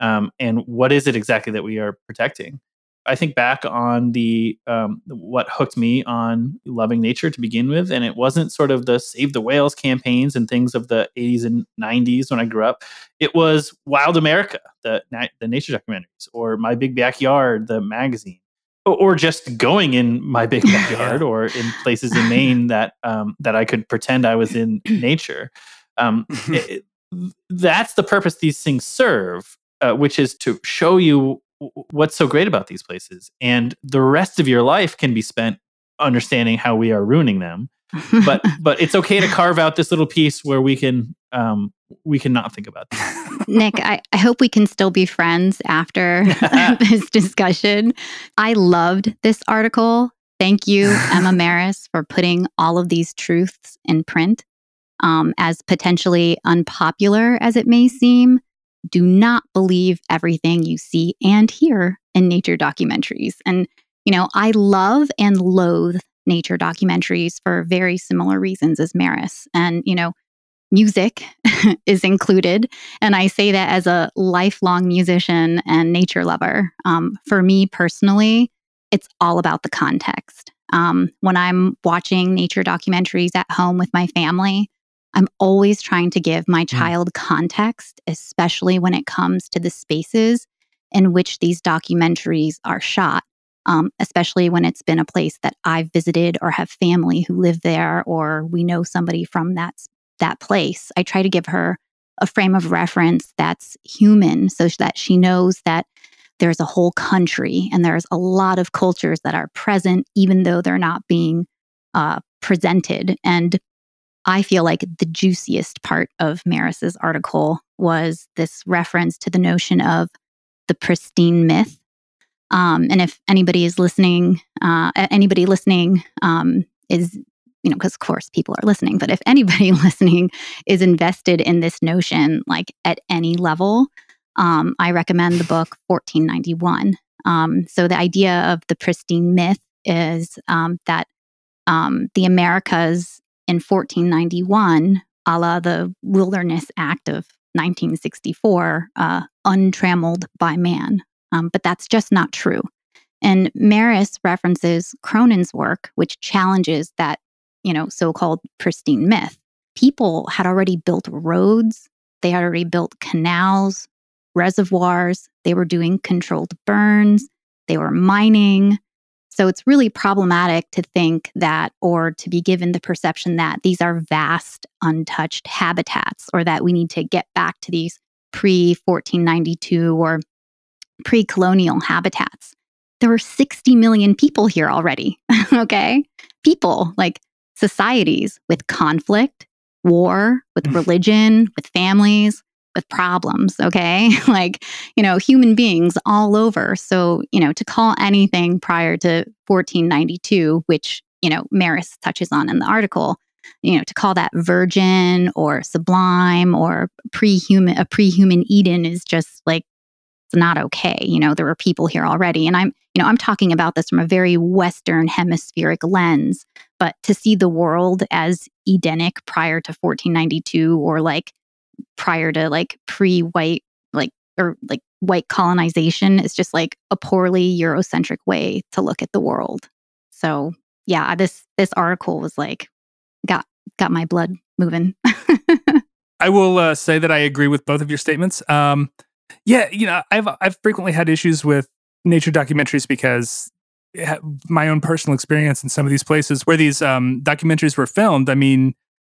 um, and what is it exactly that we are protecting? I think back on the um, what hooked me on loving nature to begin with, and it wasn't sort of the Save the Whales campaigns and things of the 80s and 90s when I grew up. It was Wild America, the the nature documentaries, or My Big Backyard, the magazine, or, or just going in my big backyard, or in places in Maine that um, that I could pretend I was in nature. Um, it, that's the purpose these things serve, uh, which is to show you what's so great about these places and the rest of your life can be spent understanding how we are ruining them but but it's okay to carve out this little piece where we can um we cannot think about that nick I, I hope we can still be friends after this discussion. I loved this article. Thank you emma Marris, for putting all of these truths in print um, as potentially unpopular as it may seem do not believe everything you see and hear in nature documentaries. And, you know, I love and loathe nature documentaries for very similar reasons as Marris. And, you know, music is included. And I say that as a lifelong musician and nature lover. Um, for me personally, it's all about the context. Um, when I'm watching nature documentaries at home with my family, I'm always trying to give my mm. child context, especially when it comes to the spaces in which these documentaries are shot, um, especially when it's been a place that I've visited or have family who live there or we know somebody from that, that place. I try to give her a frame of reference that's human so that she knows that there's a whole country and there's a lot of cultures that are present, even though they're not being uh, presented. And I feel like the juiciest part of Marris's article was this reference to the notion of the pristine myth. Um, and if anybody is listening, uh, anybody listening um, is, you know, because of course people are listening, but if anybody listening is invested in this notion, like at any level, um, I recommend the book 1491. Um, so the idea of the pristine myth is um, that um, the Americas in 1491, a la the Wilderness Act of 1964, uh, untrammeled by man. Um, but that's just not true. And Marris references Cronon's work, which challenges that, you know, so-called pristine myth. People had already built roads, they had already built canals, reservoirs, they were doing controlled burns, they were mining. So it's really problematic to think that or to be given the perception that these are vast, untouched habitats or that we need to get back to these pre 1492 or pre colonial habitats. There were 60 million people here already. okay. People like societies with conflict, war, with mm. religion, with families, with problems, okay? like, you know, human beings all over. So, you know, to call anything prior to 1492, which, you know, Marris touches on in the article, you know, to call that virgin or sublime or pre-human a pre-human Eden is just like it's not okay. You know, there were people here already. And I'm, you know, I'm talking about this from a very Western hemispheric lens, but to see the world as Edenic prior to 1492 or like prior to like pre-white like or like white colonization is just like a poorly eurocentric way to look at the world. So yeah this this article was like got got my blood moving. I will uh, say that i agree with both of your statements. Um yeah you know i've i've frequently had issues with nature documentaries because my own personal experience in some of these places where these um, documentaries were filmed i mean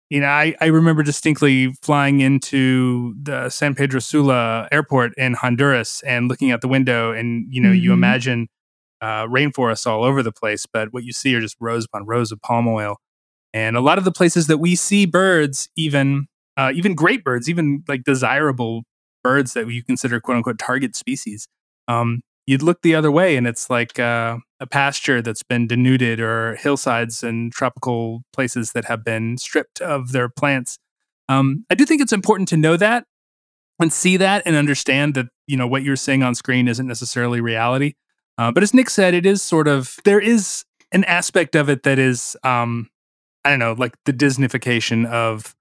you know, I, I remember distinctly flying into the San Pedro Sula airport in Honduras and looking out the window, and you know, mm-hmm. you imagine uh, rainforests all over the place, but what you see are just rows upon rows of palm oil. And a lot of the places that we see birds, even uh, even great birds, even like desirable birds that you consider quote unquote target species, um, you'd look the other way and it's like uh, a pasture that's been denuded or hillsides and tropical places that have been stripped of their plants. Um, I do think it's important to know that and see that and understand that you know what you're seeing on screen isn't necessarily reality. Uh, but as Nick said, it is sort of there is an aspect of it that is um, I don't know, like the Disneyfication of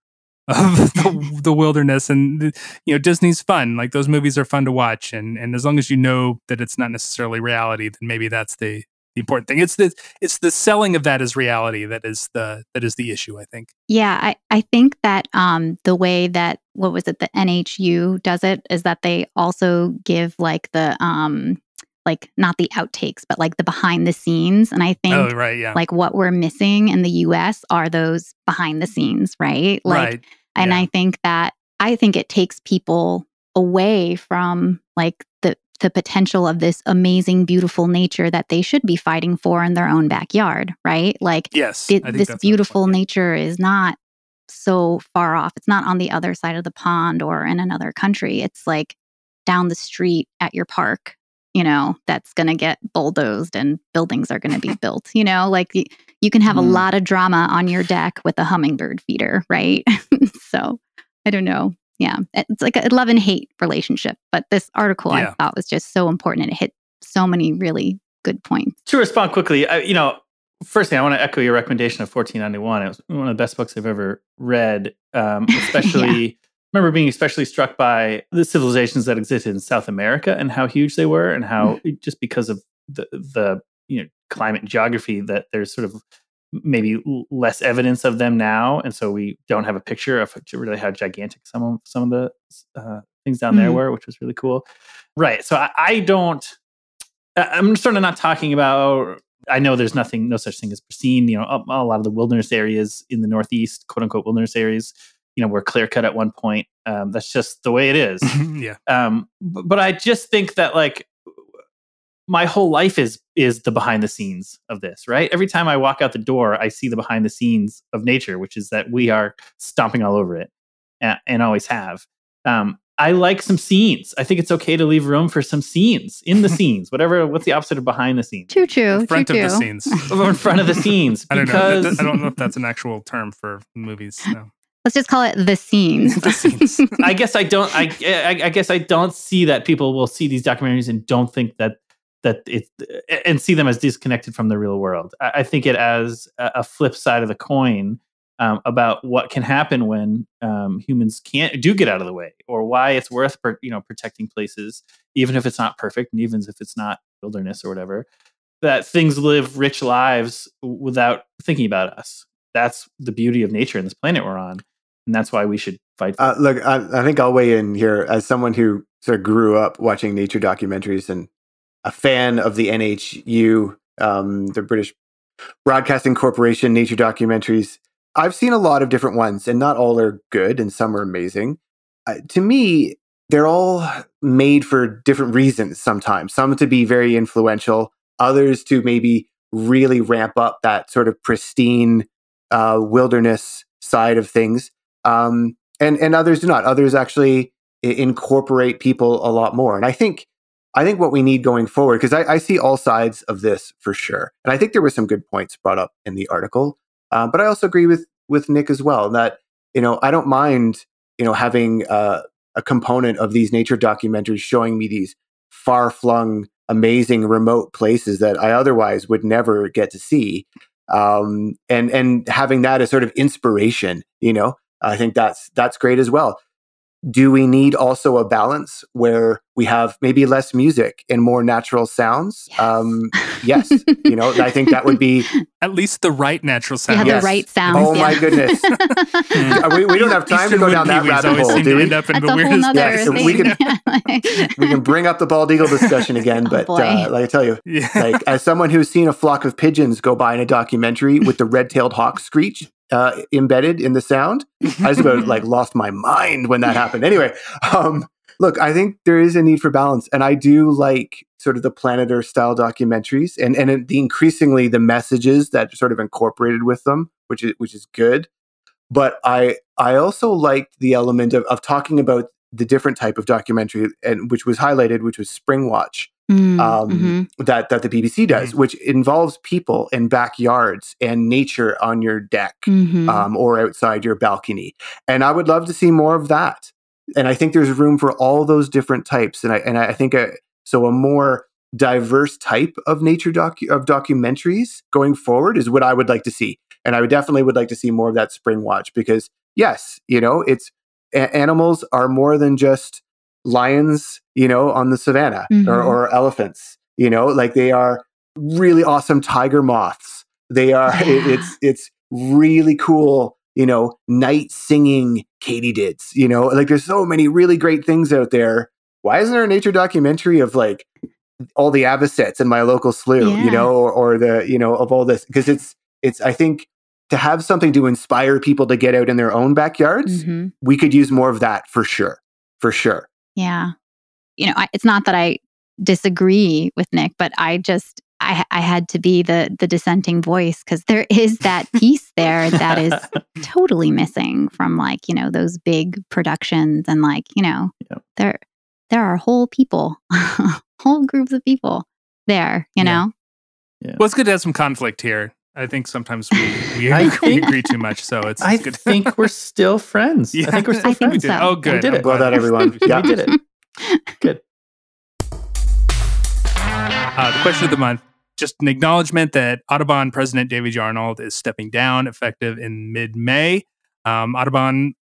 of the, the wilderness and you know disney's fun like those movies are fun to watch and and as long as you know that it's not necessarily reality then maybe that's the the important thing. It's the it's the selling of that as reality that is the that is the issue i think. Yeah i i think that um the way that what was it the nhu does it is that they also give like the um like not the outtakes but like the behind the scenes and i think oh, right, yeah. like what we're missing in the us are those behind the scenes right like right. and yeah. i think that i think it takes people away from like the the potential of this amazing beautiful nature that they should be fighting for in their own backyard right like yes th- this beautiful nature is not so far off it's not on the other side of the pond or in another country it's like down the street at your park you know, that's going to get bulldozed and buildings are going to be built. You know, like you, you can have mm. a lot of drama on your deck with a hummingbird feeder, right? so I don't know. Yeah. It's like a love and hate relationship. But this article yeah. I thought was just so important and it hit so many really good points. To respond quickly, I, you know, first thing I want to echo your recommendation of 1491. It was one of the best books I've ever read, um, especially. yeah remember being especially struck by the civilizations that existed in South America and how huge they were, and how mm. just because of the the you know climate and geography that there's sort of maybe less evidence of them now, and so we don't have a picture of really how gigantic some of some of the uh, things down mm. there were, which was really cool. Right. So I, I don't. I'm sort of not talking about I know there's nothing, no such thing as pristine. You know, a, a, lot of the wilderness areas in the Northeast, quote unquote, wilderness areas, you know were clear cut at one point. Um, that's just the way it is. yeah. Um, but, but I just think that like my whole life is is the behind the scenes of this, right? Every time I walk out the door, I see the behind the scenes of nature, which is that we are stomping all over it, and, and always have. Um, I like some scenes. I think it's okay to leave room for some scenes in the scenes. Whatever. What's the opposite of behind the scenes? Choo choo. In front choo, of the scenes. in front of the scenes. I don't know. I don't know if that's an actual term for movies. No. Let's just call it the scenes. the scenes. I guess I don't. I, I, I guess I don't see that people will see these documentaries and don't think that that it and see them as disconnected from the real world. I, I think it as a, a, flip side of the coin. um, about what can happen when um, humans can't do get out of the way, or why it's worth you know protecting places, even if it's not perfect, and even if it's not wilderness or whatever. That things live rich lives without thinking about us. That's the beauty of nature and this planet we're on, and that's why we should fight. Uh, look, I, I think I'll weigh in here as someone who sort of grew up watching nature documentaries and a fan of the NHU, um, the British Broadcasting Corporation nature documentaries. I've seen a lot of different ones, and not all are good, and some are amazing. Uh, to me, they're all made for different reasons sometimes. Some to be very influential, others to maybe really ramp up that sort of pristine uh, wilderness side of things. Um, and, and others do not. Others actually incorporate people a lot more. And I think I think what we need going forward, because I, I, see all sides of this for sure, and I think there were some good points brought up in the article. Um, but I also agree with with Nick as well that you know I don't mind you know having uh, a component of these nature documentaries showing me these far flung, amazing, remote places that I otherwise would never get to see, um, and and having that as sort of inspiration. You know, I think that's that's great as well do we need also a balance where we have maybe less music and more natural sounds? Yes. Um, yes. you know, I think that would be at least the right natural sound. Yeah, yes. the right sound. Oh yeah. my goodness. we, we, don't have time Eastern to go down that rabbit hole, do we? End up in the weirdest yeah, so we can we can bring up the bald eagle discussion again, oh, but oh uh, like I tell you, yeah. like as someone who's seen a flock of pigeons go by in a documentary with the red-tailed hawk screech, uh, embedded in the sound. I just about like lost my mind when that happened. Anyway, um, look, I think there is a need for balance, and I do like sort of the Planet Earth style documentaries, and and the increasingly the messages that sort of incorporated with them, which is which is good. But I I also liked the element of, of talking about the different type of documentary, and which was highlighted, which was Spring Watch, mm, um, mm-hmm. that that the BBC does, mm-hmm. which involves people in backyards and nature on your deck mm-hmm. um, or outside your balcony. And I would love to see more of that. And I think there's room for all those different types. And I and I think a, so a more diverse type of nature docu- of documentaries going forward is what I would like to see. And I would definitely would like to see more of that spring watch because yes, you know, it's a- animals are more than just lions, you know, on the savannah mm-hmm. or, or, elephants, you know, like they are really awesome tiger moths. They are, yeah. it, it's, it's really cool, you know, night singing katydids, you know, like there's so many really great things out there. Why isn't there a nature documentary of like all the avocets in my local slough, yeah. you know, or, or the, you know, of all this? Because it's, it's, I think to have something to inspire people to get out in their own backyards, mm-hmm. we could use more of that for sure. For sure. Yeah. You know, I, it's not that I disagree with Nick, but I just I, I had to be the the dissenting voice because there is that piece there that is totally missing from like you know those big productions and like you know yep. there there are whole people, whole groups of people there. You yeah. know. Yeah. Well, it's good to have some conflict here. I think sometimes we, we, think, we agree too much, so it's, I good. think we're still friends. Yeah. I think we're still I friends. So. Oh, good. We did it. Well done, everyone. yeah, we did it. Good. Uh, the question of the month just an acknowledgement that Audubon President David Yarnold is stepping down effective in mid May. Um, Audubon,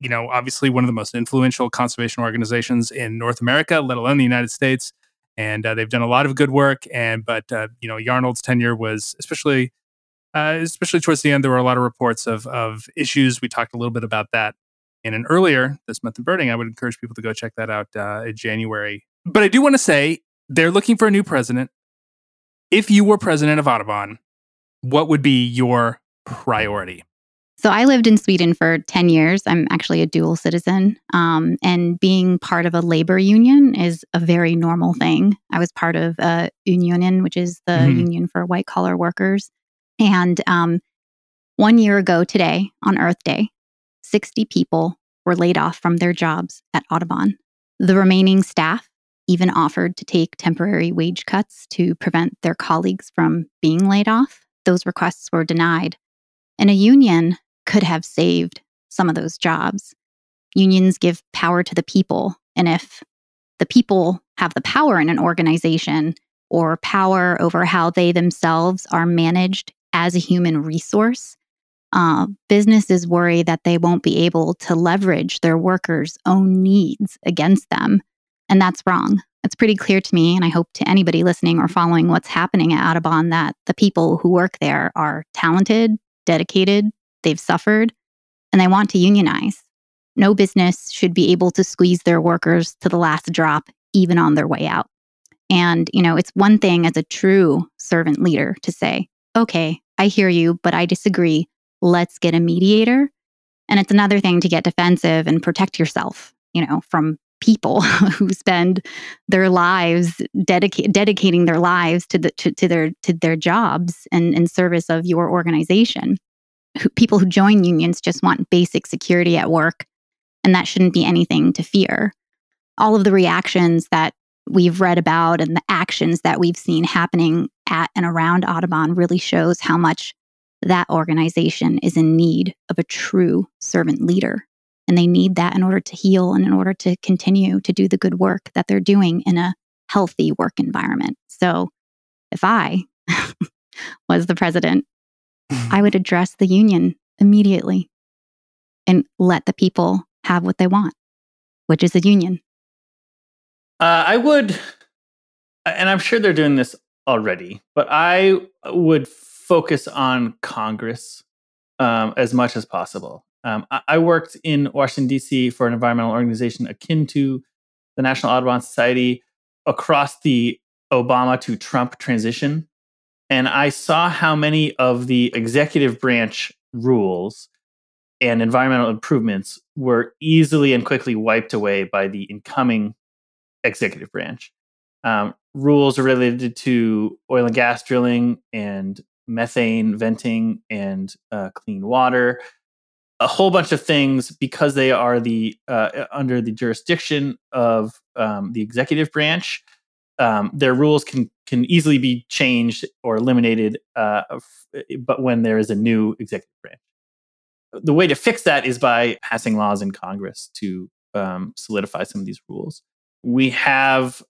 you know, obviously one of the most influential conservation organizations in North America, let alone the United States. And uh, they've done a lot of good work. And, but, uh, you know, Yarnold's tenure was especially uh, especially towards the end, there were a lot of reports of of issues. We talked a little bit about that in an earlier this month in birding. I would encourage people to go check that out uh, in January. But I do want to say they're looking for a new president. If you were president of Audubon, what would be your priority? So I lived in Sweden for 10 years. I'm actually a dual citizen. Um, and being part of a labor union is a very normal thing. I was part of uh, Unionen, which is the mm-hmm. union for white collar workers. And um, one year ago today, on Earth Day, 60 people were laid off from their jobs at Audubon. The remaining staff even offered to take temporary wage cuts to prevent their colleagues from being laid off. Those requests were denied. And a union could have saved some of those jobs. Unions give power to the people. And if the people have the power in an organization or power over how they themselves are managed as a human resource, Uh, businesses worry that they won't be able to leverage their workers' own needs against them. And that's wrong. It's pretty clear to me, and I hope to anybody listening or following what's happening at Audubon, that the people who work there are talented, dedicated, they've suffered, and they want to unionize. No business should be able to squeeze their workers to the last drop, even on their way out. And, you know, it's one thing as a true servant leader to say, okay, I hear you, but I disagree. Let's get a mediator. And it's another thing to get defensive and protect yourself, you know, from people who spend their lives dedica- dedicating their lives to, the, to, to, their to their jobs and in service of your organization. People who join unions just want basic security at work, and that shouldn't be anything to fear. All of the reactions that we've read about and the actions that we've seen happening at and around Audubon really shows how much that organization is in need of a true servant leader and they need that in order to heal and in order to continue to do the good work that they're doing in a healthy work environment. So if I was the president, I would address the union immediately and let the people have what they want, which is a union. Uh, I would, and I'm sure they're doing this already, but I would focus on Congress um, as much as possible. Um, I, I, worked in Washington, D.C. for an environmental organization akin to the National Audubon Society across the Obama to Trump transition. And I saw how many of the executive branch rules and environmental improvements were easily and quickly wiped away by the incoming executive branch. Um, rules related to oil and gas drilling and methane venting and uh, clean water, a whole bunch of things because they are the uh, under the jurisdiction of um, the executive branch. Um, their rules can can easily be changed or eliminated, uh, f- but when there is a new executive branch, the way to fix that is by passing laws in Congress to um, solidify some of these rules. We have, uh,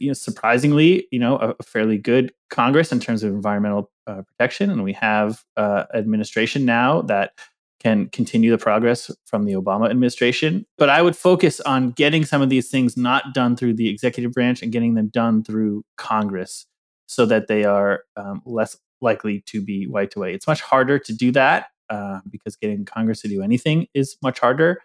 you know, surprisingly, you know, a, fairly good Congress in terms of environmental uh, protection, and we have uh, administration now that can continue the progress from the Obama administration. But I would focus on getting some of these things not done through the executive branch and getting them done through Congress so that they are um, less likely to be wiped away. It's much harder to do that uh, because getting Congress to do anything is much harder.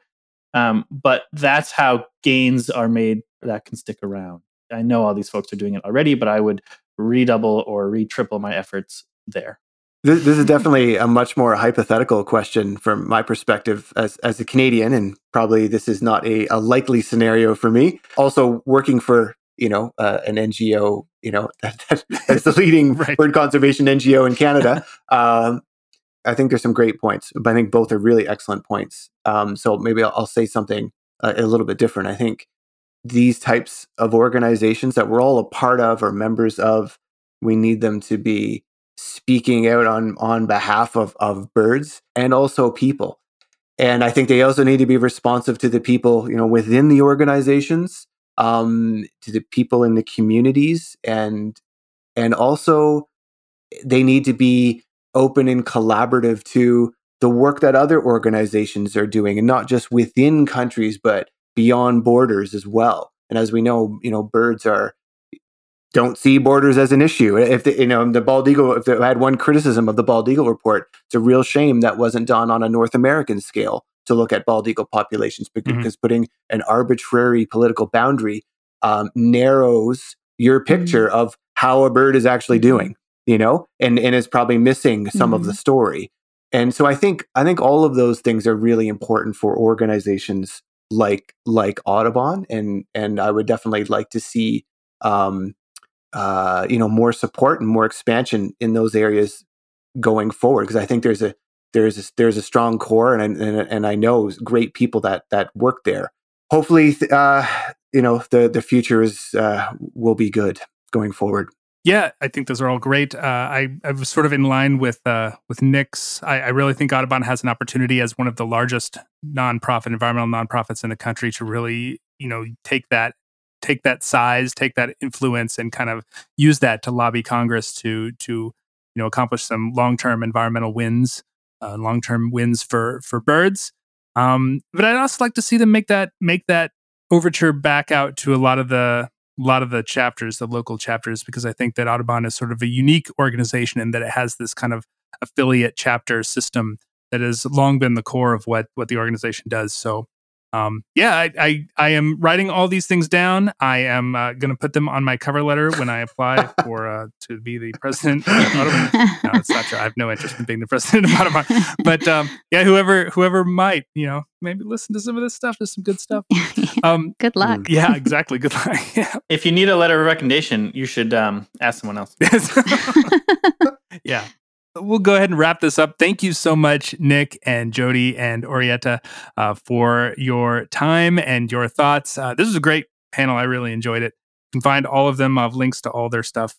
Um, but that's how gains are made that can stick around. I know all these folks are doing it already, but I would redouble or re-triple my efforts there. This, this, is definitely a much more hypothetical question from my perspective as, as a Canadian, and probably this is not a, a likely scenario for me. Also, working for you know uh, an NGO, you know that, that, that's the leading right. bird conservation NGO in Canada. um, I think there's some great points, but I think both are really excellent points. Um, so maybe I'll, I'll say something uh, a little bit different. I think these types of organizations that we're all a part of or members of, we need them to be speaking out on on behalf of of birds and also people and i think they also need to be responsive to the people you know within the organizations um to the people in the communities and and also they need to be open and collaborative to the work that other organizations are doing and not just within countries but beyond borders as well and as we know you know birds are don't see borders as an issue. If the, you know the bald eagle, if I had one criticism of the bald eagle report, it's a real shame that wasn't done on a North American scale to look at bald eagle populations because mm-hmm. putting an arbitrary political boundary um, narrows your picture mm-hmm. of how a bird is actually mm-hmm. doing. You know, and and is probably missing some mm-hmm. of the mm-hmm. story. And so I think I think all of those things are really important for organizations like like Audubon, and and I would definitely like to see um, uh, you know more support and more expansion in those areas going forward because I think there's a there's a, there's a strong core and and and I know great people that that work there. Hopefully, uh, you know the the future is uh, will be good going forward. Yeah, I think those are all great. Uh, I I was sort of in line with uh, with Nick's. I, I, really think Audubon has an opportunity as one of the largest nonprofit environmental nonprofits in the country to really you know take that take that size, take that influence, and kind of use that to lobby Congress to to you know accomplish some long term environmental wins uh, long term wins for for birds. Um, but I'd also like to see them make that make that overture back out to a lot of the a lot of the chapters, the local chapters, because I think that Audubon is sort of a unique organization in that it has this kind of affiliate chapter system that has long been the core of what what the organization does. So um, yeah, I, I, I am writing all these things down. I am uh, going to put them on my cover letter when I apply for uh, to be the president. Of Audubon. no, it's not true. I have no interest in being the president of Audubon. But um, yeah, whoever whoever might, you know, maybe listen to some of this stuff. There's some good stuff. Um, good luck. Mm, yeah, exactly. Good luck. Yeah. If you need a letter of recommendation, you should um, ask someone else. yeah we'll go ahead and wrap this up. Thank you so much, Nick and Jody and Orietta, uh, for your time and your thoughts. Uh, this was a great panel. I really enjoyed it. You can find all of them. I'll have links to all their stuff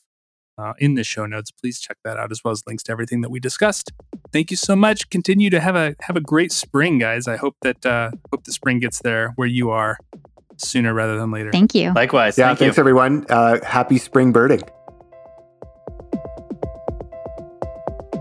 uh, in the show notes. Please check that out, as well as links to everything that we discussed. Thank you so much. Continue to have a have a great spring, guys. I hope that uh, hope the spring gets there where you are sooner rather than later. Thank you. Likewise. Yeah, thank thanks you. everyone. Uh, happy spring birding.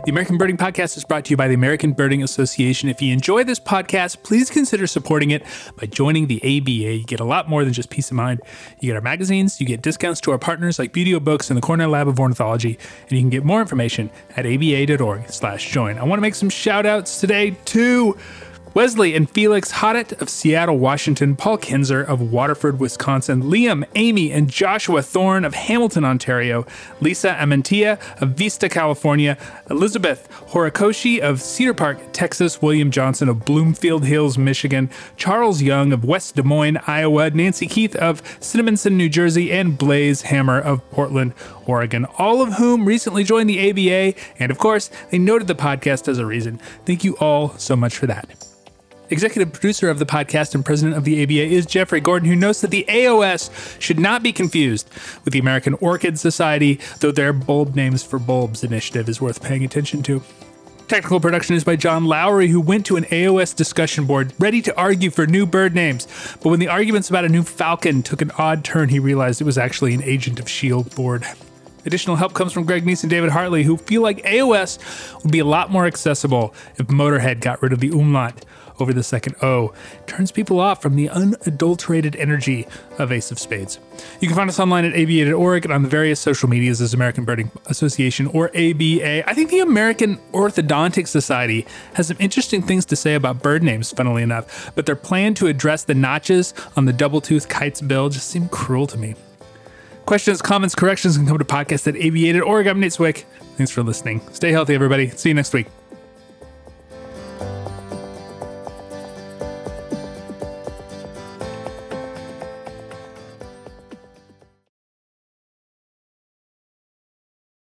The American Birding Podcast is brought to you by the American Birding Association. If you enjoy this podcast, please consider supporting it by joining the ABA. You get a lot more than just peace of mind. You get our magazines, you get discounts to our partners like Buteo Books and the Cornell Lab of Ornithology, and you can get more information at aba.org slash join. I want to make some shout outs today to Wesley and Felix Hoddett of Seattle, Washington, Paul Kinzer of Waterford, Wisconsin, Liam, Amy, and Joshua Thorne of Hamilton, Ontario, Lisa Amantia of Vista, California, Elizabeth Horikoshi of Cedar Park, Texas, William Johnson of Bloomfield Hills, Michigan, Charles Young of West Des Moines, Iowa, Nancy Keith of Cinnaminson, New Jersey, and Blaze Hammer of Portland, Oregon, all of whom recently joined the ABA, and of course, they noted the podcast as a reason. Thank you all so much for that. Executive producer of the podcast and president of the ABA is Jeffrey Gordon, who notes that the AOS should not be confused with the American Orchid Society, though their bulb names for bulbs initiative is worth paying attention to. Technical production is by John Lowry, who went to an AOS discussion board ready to argue for new bird names. But when the arguments about a new falcon took an odd turn, he realized it was actually an agent of S.H.I.E.L.D. board. Additional help comes from Greg Neise and David Hartley, who feel like AOS would be a lot more accessible if Motorhead got rid of the umlaut over the second O. Turns people off from the unadulterated energy of Ace of Spades. You can find us online at aba.org and on the various social medias as American Birding Association or ABA. I think the American Orthodontic Society has some interesting things to say about bird names, funnily enough, but their plan to address the notches on the double tooth kite's bill just seemed cruel to me. Questions, comments, corrections can come to podcast at aba.org. I'm Nate Swick. Thanks for listening. Stay healthy, everybody. See you next week.